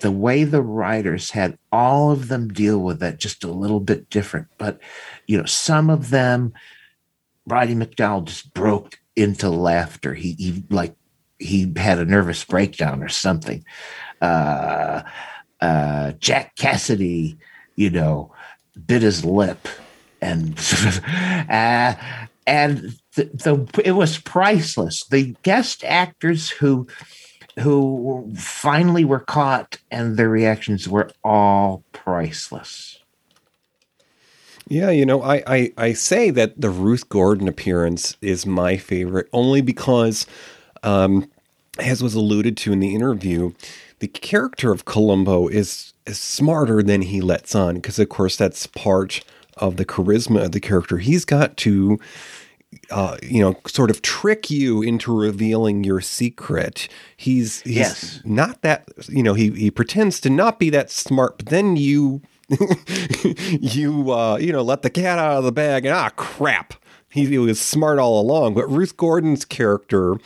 the way the writers had all of them deal with that just a little bit different. But you know some of them roddy mcdowall just broke into laughter. He, he like he had a nervous breakdown or something. Uh uh jack cassidy you know bit his lip and uh, and the, the it was priceless. The guest actors who who finally were caught and their reactions were all priceless. Yeah, you know, I, I, I say that the Ruth Gordon appearance is my favorite only because, um, as was alluded to in the interview, the character of Columbo is, is smarter than he lets on because, of course, that's part of the charisma of the character. He's got to uh, you know, sort of trick you into revealing your secret. He's, he's yes. not that, you know, he, he pretends to not be that smart, but then you, you, uh, you know, let the cat out of the bag and ah, crap. He, he was smart all along. But Ruth Gordon's character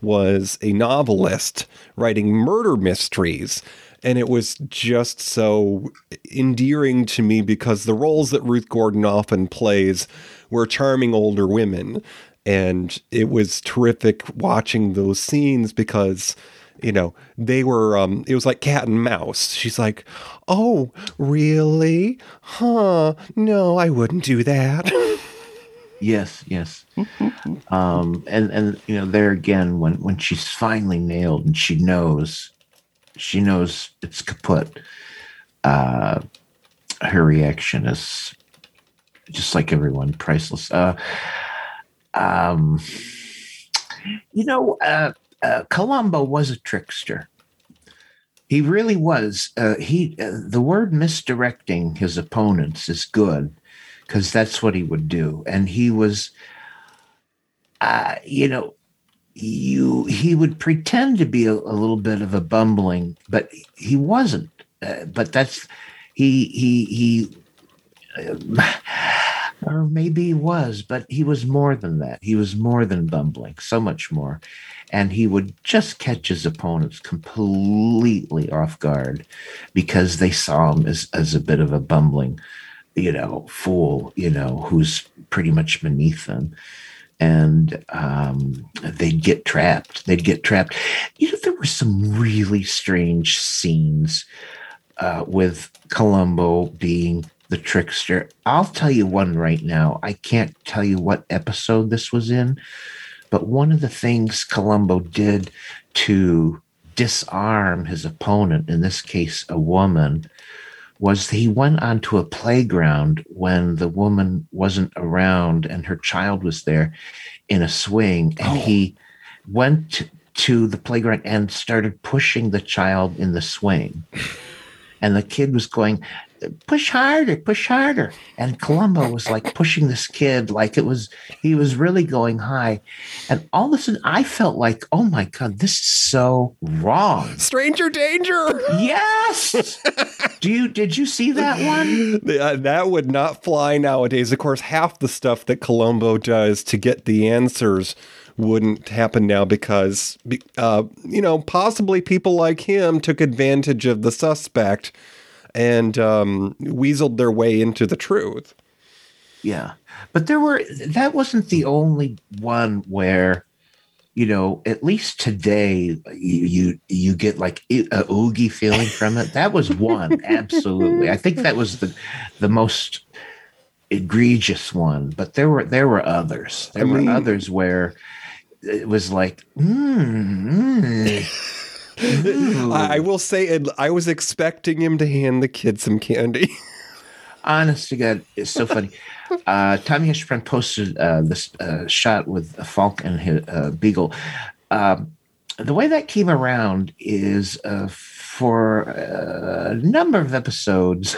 was a novelist writing murder mysteries and it was just so endearing to me because the roles that Ruth Gordon often plays were charming older women. And it was terrific watching those scenes because, you know, they were, um, it was like cat and mouse. She's like, oh, really? Huh? No, I wouldn't do that. yes, yes. um, and, and, you know, there again, when, when she's finally nailed and she knows, she knows it's kaput, uh, her reaction is just like everyone, priceless. Uh, um, you know, uh, uh, Columbo was a trickster. He really was. Uh, he uh, the word misdirecting his opponents is good because that's what he would do, and he was, uh, you know, you he would pretend to be a, a little bit of a bumbling, but he wasn't. Uh, but that's he he he or maybe he was, but he was more than that. He was more than bumbling, so much more. And he would just catch his opponents completely off guard because they saw him as, as a bit of a bumbling, you know, fool, you know, who's pretty much beneath them. And um, they'd get trapped. They'd get trapped. You know, there were some really strange scenes uh, with Columbo being the trickster. I'll tell you one right now. I can't tell you what episode this was in, but one of the things Columbo did to disarm his opponent, in this case, a woman, was he went onto a playground when the woman wasn't around and her child was there in a swing, and oh. he went to the playground and started pushing the child in the swing. And the kid was going, push harder, push harder. And Columbo was like pushing this kid like it was, he was really going high. And all of a sudden, I felt like, oh my God, this is so wrong. Stranger danger. Yes. Do you, did you see that one? Uh, that would not fly nowadays. Of course, half the stuff that Columbo does to get the answers wouldn't happen now because, uh, you know, possibly people like him took advantage of the suspect and um, weaseled their way into the truth. Yeah. But there were, that wasn't the only one where, you know, at least today you you, you get like a oogie feeling from it. That was one, absolutely. I think that was the the most egregious one. But there were there were others. There I were mean, others where it was like, mm, mm. I will say, I was expecting him to hand the kid some candy. Honest to God, it's so funny. Uh, Tommy Hash Brown posted uh, this uh, shot with a Falk and his, uh, Beagle. Um, the way that came around is uh, for a number of episodes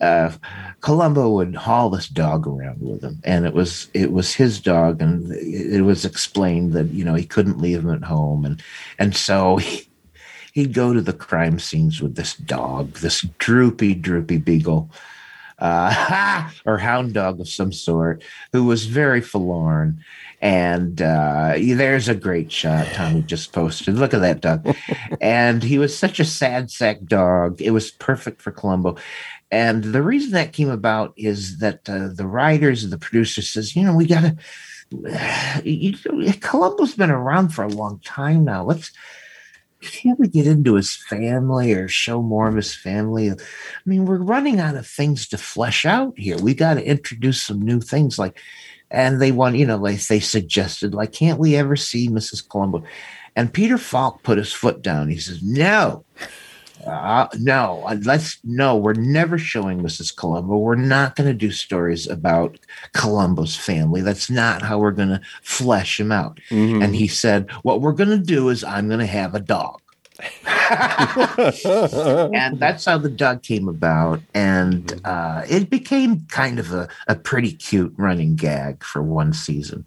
uh, Columbo would haul this dog around with him, and it was it was his dog, and it was explained that you know he couldn't leave him at home, and and so he, he'd go to the crime scenes with this dog, this droopy droopy beagle, uh, or hound dog of some sort, who was very forlorn. And uh, there's a great shot Tommy just posted. Look at that dog. and he was such a sad sack dog. It was perfect for Columbo. And the reason that came about is that uh, the writers and the producers says, you know, we got to. Columbo's been around for a long time now. Let's can't we get into his family or show more of his family? I mean, we're running out of things to flesh out here. We got to introduce some new things, like, and they want, you know, like they suggested, like, can't we ever see Mrs. Columbo? And Peter Falk put his foot down. He says, no, uh, no, uh, let's no. We're never showing Mrs. Columbo. We're not going to do stories about Columbo's family. That's not how we're going to flesh him out. Mm-hmm. And he said, "What we're going to do is I'm going to have a dog." and that's how the dog came about, and mm-hmm. uh, it became kind of a, a pretty cute running gag for one season.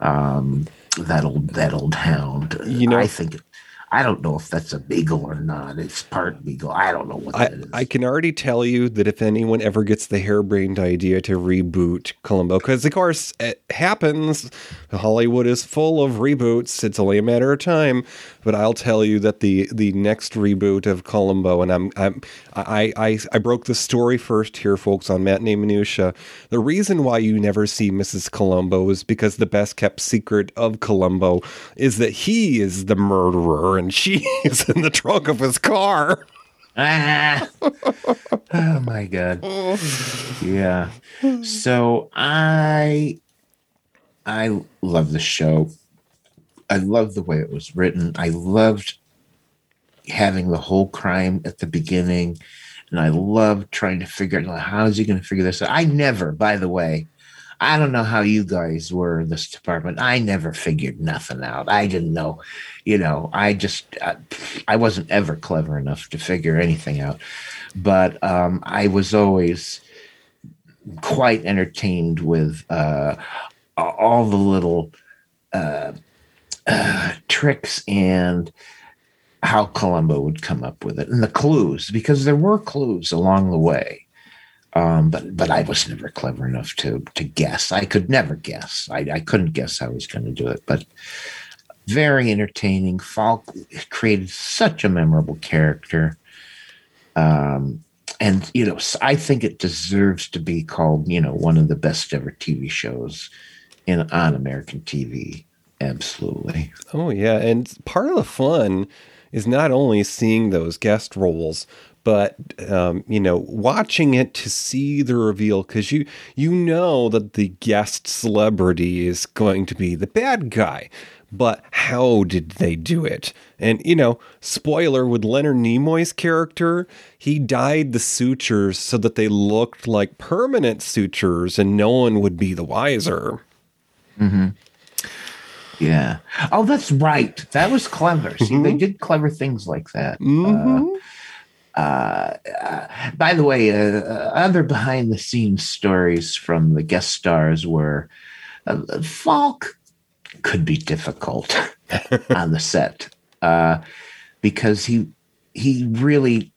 Um, that old that old hound. You know, I think I don't know if that's a beagle or not. It's part beagle. I don't know what I, that is. I can already tell you that if anyone ever gets the harebrained idea to reboot Columbo, because of course it happens, Hollywood is full of reboots. It's only a matter of time. But I'll tell you that the the next reboot of Columbo, and I'm, I'm I, I I broke the story first here, folks, on Matinee Minutia. The reason why you never see Mrs. Columbo is because the best kept secret of Columbo is that he is the murderer and she is in the trunk of his car. ah. oh my god. Yeah. So I I love the show. I love the way it was written. I loved having the whole crime at the beginning. And I loved trying to figure out how is he going to figure this out. I never, by the way, I don't know how you guys were in this department. I never figured nothing out. I didn't know, you know, I just, I, I wasn't ever clever enough to figure anything out. But um, I was always quite entertained with uh, all the little uh, uh, tricks and how Columbo would come up with it and the clues, because there were clues along the way. Um, but but I was never clever enough to to guess. I could never guess. I, I couldn't guess how he was going to do it. But very entertaining. Falk created such a memorable character. Um, and you know, I think it deserves to be called, you know, one of the best ever TV shows in on American TV. Absolutely. Oh yeah, and part of the fun is not only seeing those guest roles, but um, you know watching it to see the reveal because you you know that the guest celebrity is going to be the bad guy but how did they do it and you know spoiler with leonard nimoy's character he dyed the sutures so that they looked like permanent sutures and no one would be the wiser mm-hmm. Yeah. Oh that's right. That was clever. See mm-hmm. they did clever things like that. Uh, mm-hmm. uh, Uh, by the way, uh, uh, other behind the scenes stories from the guest stars were uh, Falk could be difficult on the set uh, because he he really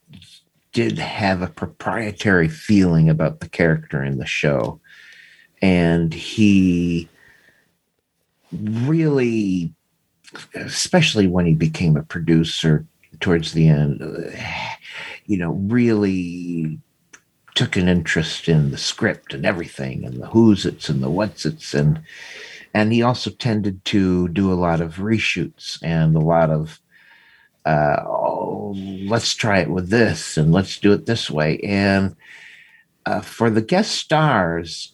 did have a proprietary feeling about the character in the show, and he really, especially when he became a producer towards the end, uh, you know, really took an interest in the script and everything and the who's it's and the what's it's. And and he also tended to do a lot of reshoots and a lot of uh, oh, let's try it with this and let's do it this way. And uh, for the guest stars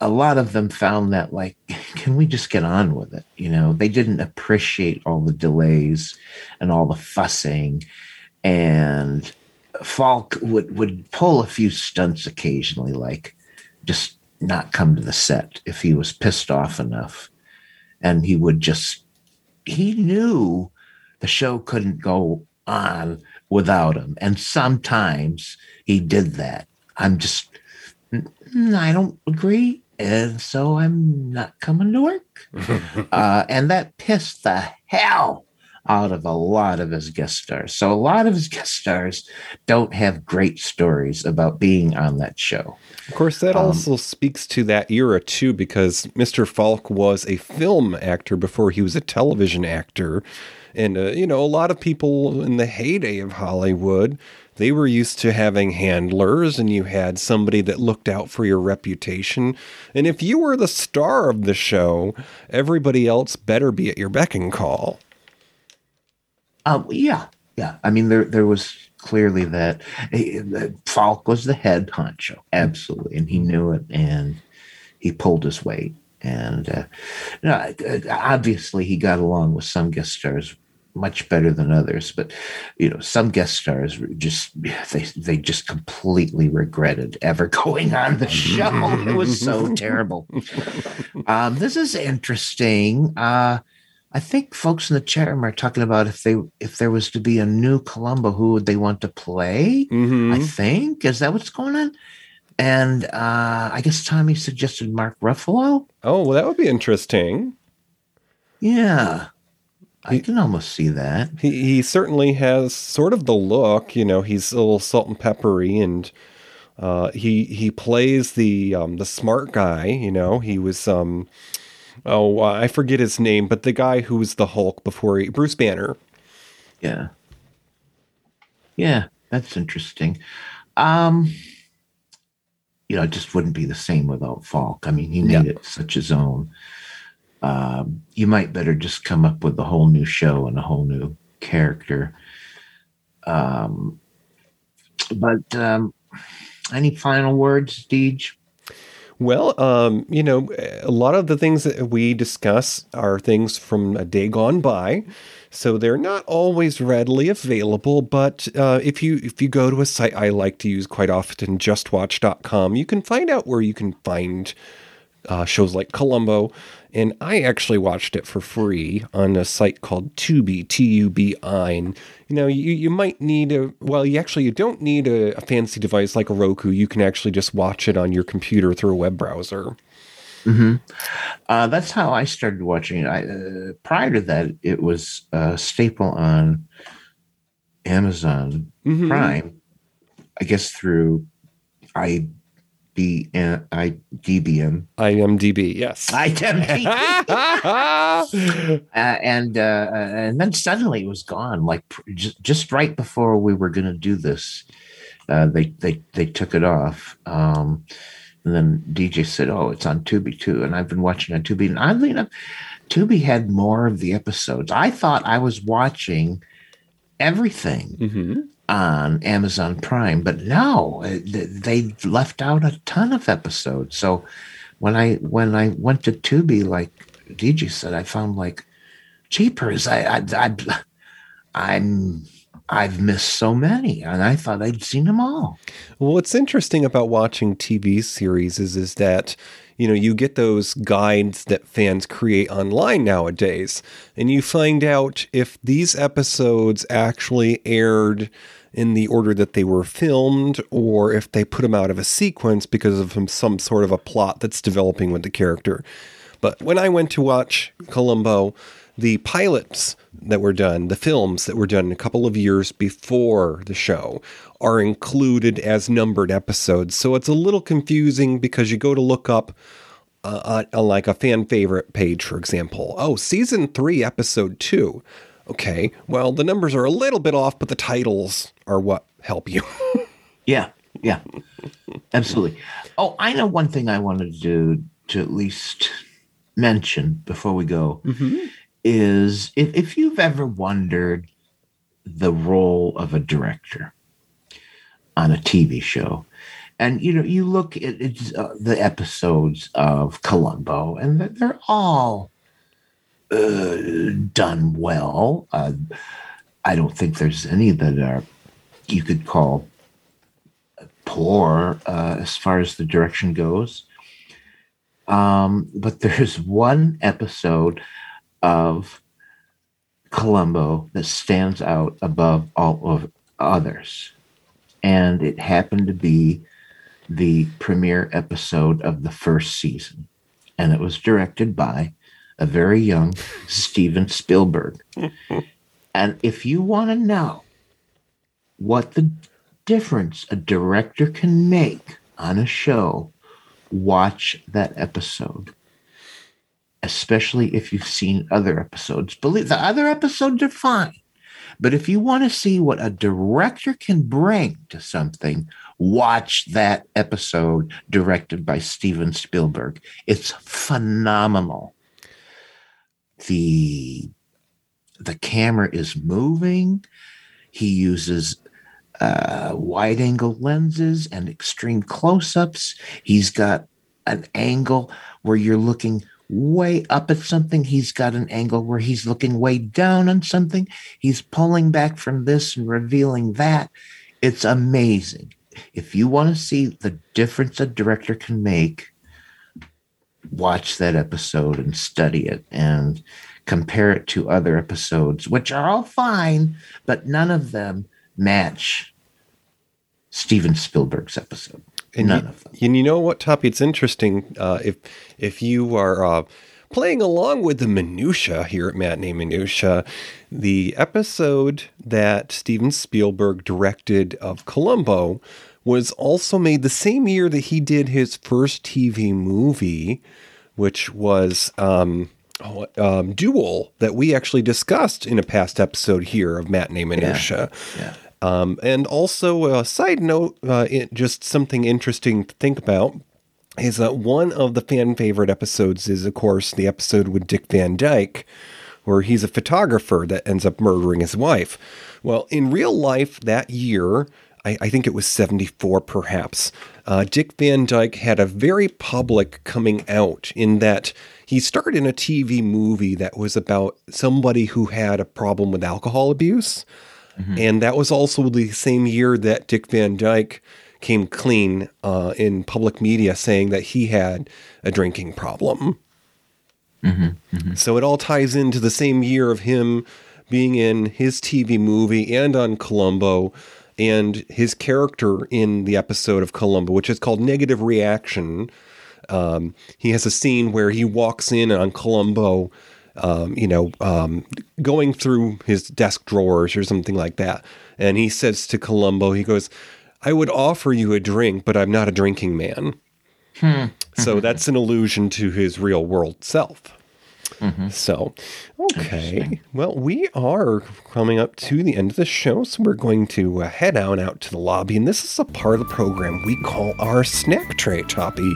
a lot of them found that like can we just get on with it? You know they didn't appreciate all the delays and all the fussing. And falk would would pull a few stunts occasionally like just not come to the set if he was pissed off enough. And he would just he knew the show couldn't go on without him. And sometimes he did that. I'm just i don't agree and so I'm not coming to work. uh, and that pissed the hell out of a lot of his guest stars. So a lot of his guest stars don't have great stories about being on that show. Of course, that um, also speaks to that era too, because Mr. Falk was a film actor before he was a television actor. And, uh, you know, a lot of people in the heyday of Hollywood they were used to having handlers, and you had somebody that looked out for your reputation. And if you were the star of the show, everybody else better be at your beck and call. Um, yeah, yeah. I mean, there there was clearly that uh, Falk was the head honcho, absolutely, and he knew it, and he pulled his weight. And uh, you know, obviously, he got along with some guest stars much better than others. But you know, some guest stars just they they just completely regretted ever going on the show. it was so terrible. Um, this is interesting. Uh, I think folks in the chat room are talking about if they if there was to be a new Columbo, who would they want to play? Mm-hmm. I think is that what's going on. And uh, I guess Tommy suggested Mark Ruffalo. Oh, well, that would be interesting. Yeah. I can almost see that. He he certainly has sort of the look, you know, he's a little salt and peppery and uh, he he plays the um, the smart guy, you know. He was um oh, I forget his name, but the guy who was the Hulk before he, Bruce Banner. Yeah. Yeah, that's interesting. Um you know, it just wouldn't be the same without Falk. I mean, he made yeah. it such his own um, you might better just come up with a whole new show and a whole new character. Um, but um, any final words, Deej? Well, um, you know, a lot of the things that we discuss are things from a day gone by, so they're not always readily available. But uh, if you if you go to a site I like to use quite often, JustWatch.com, you can find out where you can find uh, shows like Columbo, and I actually watched it for free on a site called Tubi, T-U-B-I. And, you know, you, you might need a, well, you actually, you don't need a, a fancy device like a Roku. You can actually just watch it on your computer through a web browser. Mm-hmm. Uh, that's how I started watching it. I, uh, prior to that, it was a staple on Amazon mm-hmm. Prime, I guess through I B I D B M. IMDb, yes. IMDb. uh, and uh, and then suddenly it was gone. Like just just right before we were going to do this, uh, they they they took it off. Um, and then DJ said, "Oh, it's on Tubi too." And I've been watching on Tubi. And oddly enough, Tubi had more of the episodes. I thought I was watching everything. Mm-hmm on Amazon Prime, but no, uh, they left out a ton of episodes. So when I when I went to Tubi, like DJ said, I found like cheapers. I, I, I I'm I've missed so many, and I thought I'd seen them all. Well, what's interesting about watching TV series is is that you know you get those guides that fans create online nowadays, and you find out if these episodes actually aired in the order that they were filmed, or if they put them out of a sequence because of some sort of a plot that's developing with the character. But when I went to watch Columbo, the pilots that were done, the films that were done a couple of years before the show, are included as numbered episodes. So it's a little confusing because you go to look up uh, on like a fan favorite page, for example. Oh, season three, episode two. Okay, well, the numbers are a little bit off, but the titles are what help you. yeah, yeah, absolutely. Oh, I know one thing I wanted to do to at least mention before we go Mm-hmm. is if, if you've ever wondered the role of a director on a TV show, and you know you look at it's, uh, the episodes of Columbo, and they're- they're all uh, done well. Uh, I don't think there's any that are you could call poor uh, as far as the direction goes. Um, but there's one episode of Columbo that stands out above all of others. And it happened to be the premiere episode of the first season. And it was directed by a very young Steven Spielberg. and if you want to know what the difference a director can make on a show, watch that episode. Especially if you've seen other episodes. Believe the other episodes are fine. But if you want to see what a director can bring to something, watch that episode directed by Steven Spielberg. It's phenomenal. The the camera is moving. He uses uh, wide angle lenses and extreme close ups. He's got an angle where you're looking way up at something. He's got an angle where he's looking way down on something. He's pulling back from this and revealing that. It's amazing. If you want to see the difference a director can make, watch that episode and study it and compare it to other episodes, which are all fine, but none of them match Steven Spielberg's episode. And none you, of them. And you know what, Toppy? It's interesting uh, if if you are uh, playing along with the minutia here at Matinee Minutia, the episode that Steven Spielberg directed of Columbo was also made the same year that he did his first TV movie, which was um, oh, um, Duel, that we actually discussed in a past episode here of Matinee Minutia. Yeah. Um, and also, a side note, uh, it, just something interesting to think about is that one of the fan favorite episodes is, of course, the episode with Dick Van Dyke, where he's a photographer that ends up murdering his wife. Well, in real life that year, I, I think it was 74 perhaps, uh, Dick Van Dyke had a very public coming out in that he starred in a TV movie that was about somebody who had a problem with alcohol abuse. And that was also the same year that Dick Van Dyke came clean uh, in public media saying that he had a drinking problem. So it all ties into the same year of him being in his TV movie and on Columbo and his character in the episode of Columbo, which is called Negative Reaction. Um, he has a scene where he walks in on Columbo, um, you know, um, going through his desk drawers or something like that. And he says to Columbo, he goes, I would offer you a drink, but I'm not a drinking man. Hmm. So that's an allusion to his real world self. So, okay. Well, we are coming up to the end of the show, so we're going to uh, head on out to the lobby, and this is a part of the program we call our snack tray, Toppy.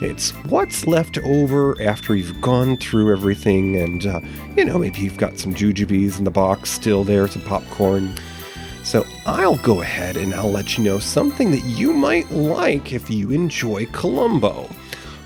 It's what's left over after you've gone through everything, and uh, you know maybe you've got some jujubes in the box still there, some popcorn. So I'll go ahead and I'll let you know something that you might like if you enjoy Columbo.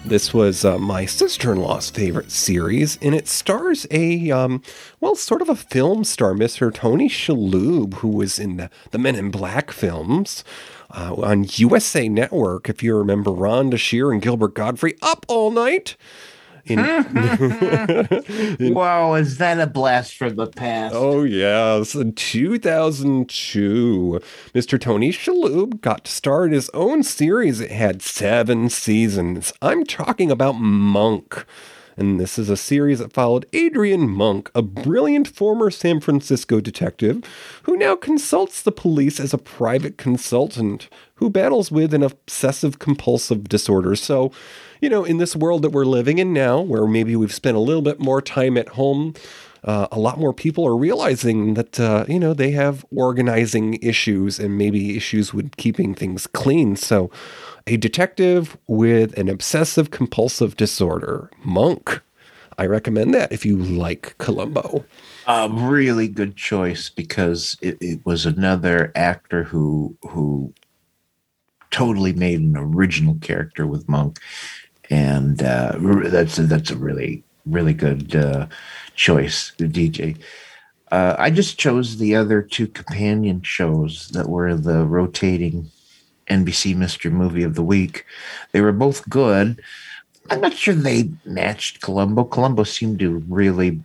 This was uh, my sister in law's favorite series, and it stars a, um, well, sort of a film star, Mr. Tony Shalhoub, who was in the, the Men in Black films. Uh, on USA Network, if you remember Rhonda Shear and Gilbert Gottfried up all night. In, wow, is that a blast from the past? Oh, yes. In 2002, Mr. Tony Shalhoub got to star in his own series. It had seven seasons. I'm talking about Monk. And this is a series that followed Adrian Monk, a brilliant former San Francisco detective who now consults the police as a private consultant who battles with an obsessive compulsive disorder. So, you know, in this world that we're living in now, where maybe we've spent a little bit more time at home, uh, a lot more people are realizing that, uh, you know, they have organizing issues and maybe issues with keeping things clean. So, a detective with an obsessive compulsive disorder, Monk. I recommend that if you like Columbo. A really good choice because it, it was another actor who who totally made an original character with Monk, and uh, that's a, that's a really really good uh, choice, DJ. Uh, I just chose the other two companion shows that were the rotating NBC Mystery Movie of the Week. They were both good. I'm not sure they matched Columbo. Columbo seemed to really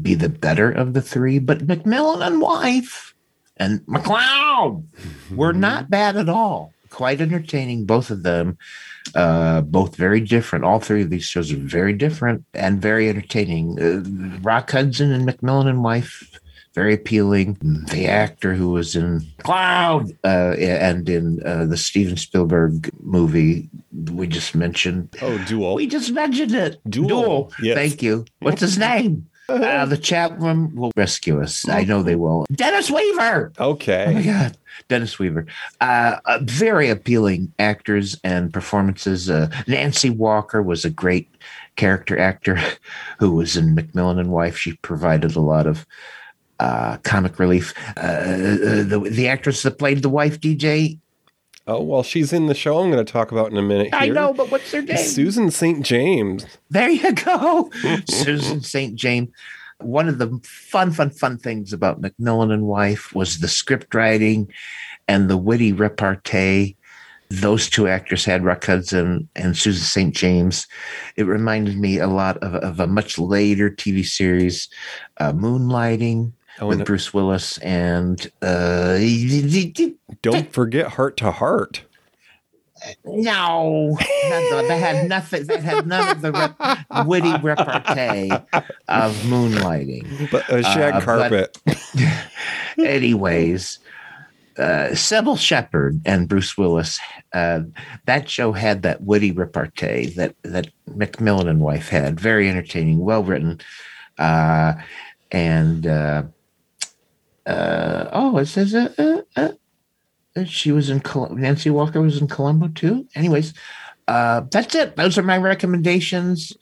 be the better of the three, but McMillan and Wife and McCloud were not bad at all. Quite entertaining, both of them. Uh, both very different. All three of these shows are very different and very entertaining. Uh, Rock Hudson and McMillan and Wife very appealing. The actor who was in McCloud uh, and in uh, the Steven Spielberg movie we just mentioned. Oh, Duel. We just mentioned it. Duel. Duel. Yes. Thank you. What's his name? Uh, the chat room will rescue us. I know they will. Dennis Weaver. Okay. Oh my God. Dennis Weaver. Uh, uh, very appealing actors and performances. Uh, Nancy Walker was a great character actor who was in McMillan and Wife. She provided a lot of uh, comic relief. Uh, the, the actress that played the wife, DJ. Oh, well, she's in the show I'm going to talk about in a minute. I know, but what's her name? Susan St. James. There you go. Susan St. James. One of the fun, fun, fun things about McMillan and Wife was the script writing and the witty repartee. Those two actors had Rock Hudson and Susan St. James. It reminded me a lot of, of a much later TV series, uh, Moonlighting, with Bruce Willis and uh, Don't forget Hart to Hart. no, that had nothing. That had none of the rep, witty repartee of moonlighting. But a shag Uh, carpet. Anyways, uh, Cybill Shepherd and Bruce Willis. Uh, that show had that witty repartee that that McMillan and Wife had. Very entertaining, well written, uh, and uh, uh, oh, it says uh, uh, uh, she was in Col- Nancy Walker was in Columbo too. Anyways, uh, that's it. Those are my recommendations.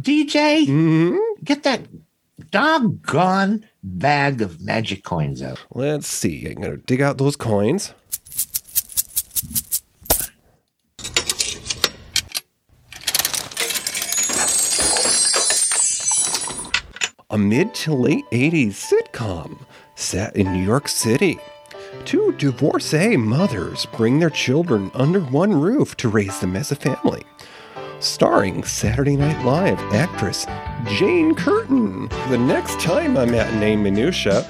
DJ, get that doggone bag of magic coins out. Let's see. I'm going to dig out those coins. A mid to late 80s sitcom set in New York City. Two divorcee mothers bring their children under one roof to raise them as a family. Starring Saturday Night Live actress Jane Curtin. The next time on Matinee Minutia,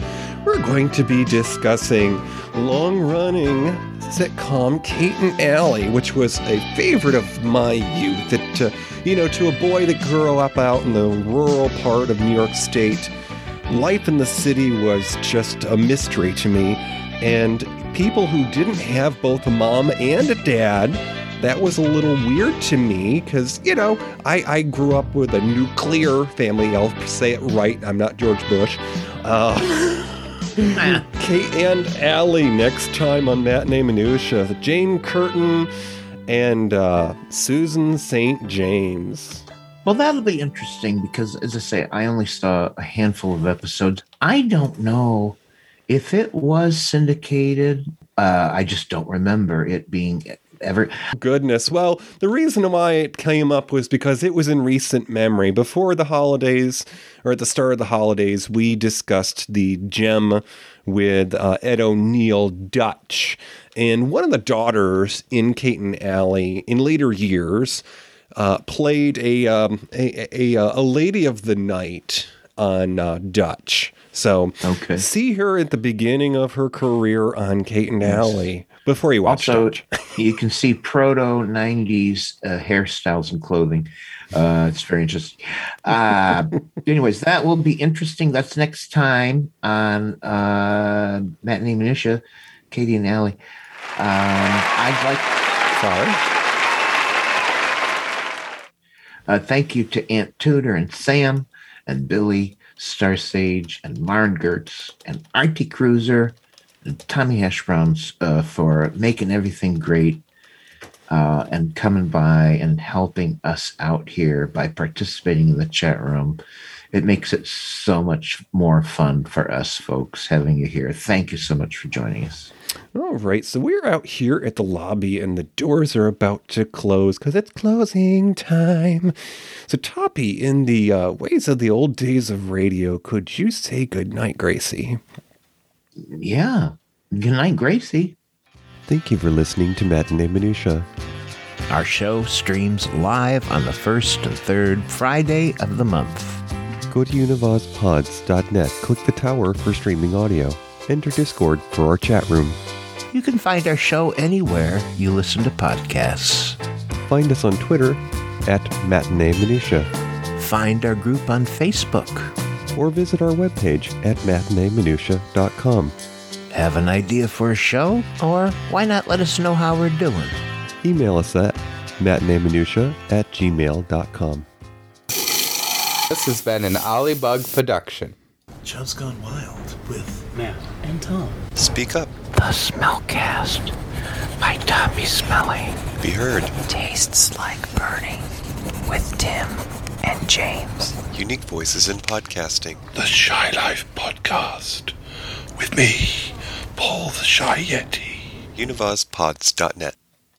we're going to be discussing long running sitcom Kate and Allie, which was a favorite of my youth. It, uh, you know, to a boy that grew up out in the rural part of New York State, life in the city was just a mystery to me. And people who didn't have both a mom and a dad, that was a little weird to me because, you know, I, I grew up with a nuclear family. I'll say it right. I'm not George Bush. Uh, Kate and Allie next time on Matinee Minutia. Jane Curtin and uh, Susan St. James. Well, that'll be interesting because, as I say, I only saw a handful of episodes. I don't know if it was syndicated. Uh, I just don't remember it being ever. Goodness. Well, the reason why it came up was because it was in recent memory. Before the holidays, or at the start of the holidays, we discussed the gem with uh, Ed O'Neill Dutch. And one of the daughters in Kate and Allie in later years uh, played a, um, a, a, a, lady of the night on uh, Dutch. So okay. see her at the beginning of her career on Caton yes. Allie before you watch also, Dutch. you can see proto 90s uh, hairstyles and clothing. Uh, it's very interesting. Uh, anyways, that will be interesting. That's next time on uh, Matinee Minutia, Katie and Allie. Um, I'd like. Sorry. Uh, thank you to Aunt Tudor and Sam and Billy, Star Sage, and Marn Gertz, and Artie Cruiser, and Tommy Hash uh, for making everything great uh, and coming by and helping us out here by participating in the chat room. It makes it so much more fun for us folks having you here. Thank you so much for joining us. All right, so we're out here at the lobby and the doors are about to close because it's closing time. So, Toppy, in the uh, ways of the old days of radio, could you say good night, Gracie? Yeah. Good night, Gracie. Thank you for listening to Matinee Minutia. Our show streams live on the first and third Friday of the month. Go to univazpods.net, click the tower for streaming audio. Enter Discord for our chat room. You can find our show anywhere you listen to podcasts. Find us on Twitter at Matinee Minutia. Find our group on Facebook. Or visit our webpage at matineeminutia.com. Have an idea for a show? Or why not let us know how we're doing? Email us at matineeminutia at gmail.com. This has been an Ollie Bug production. Chubb's Gone Wild with Matt and Tom. Speak up. The Smellcast by Tommy Smelly. Be heard. Tastes like burning with Tim and James. Unique voices in podcasting. The Shy Life Podcast with me, Paul the Shy Yeti. UnivazPods.net.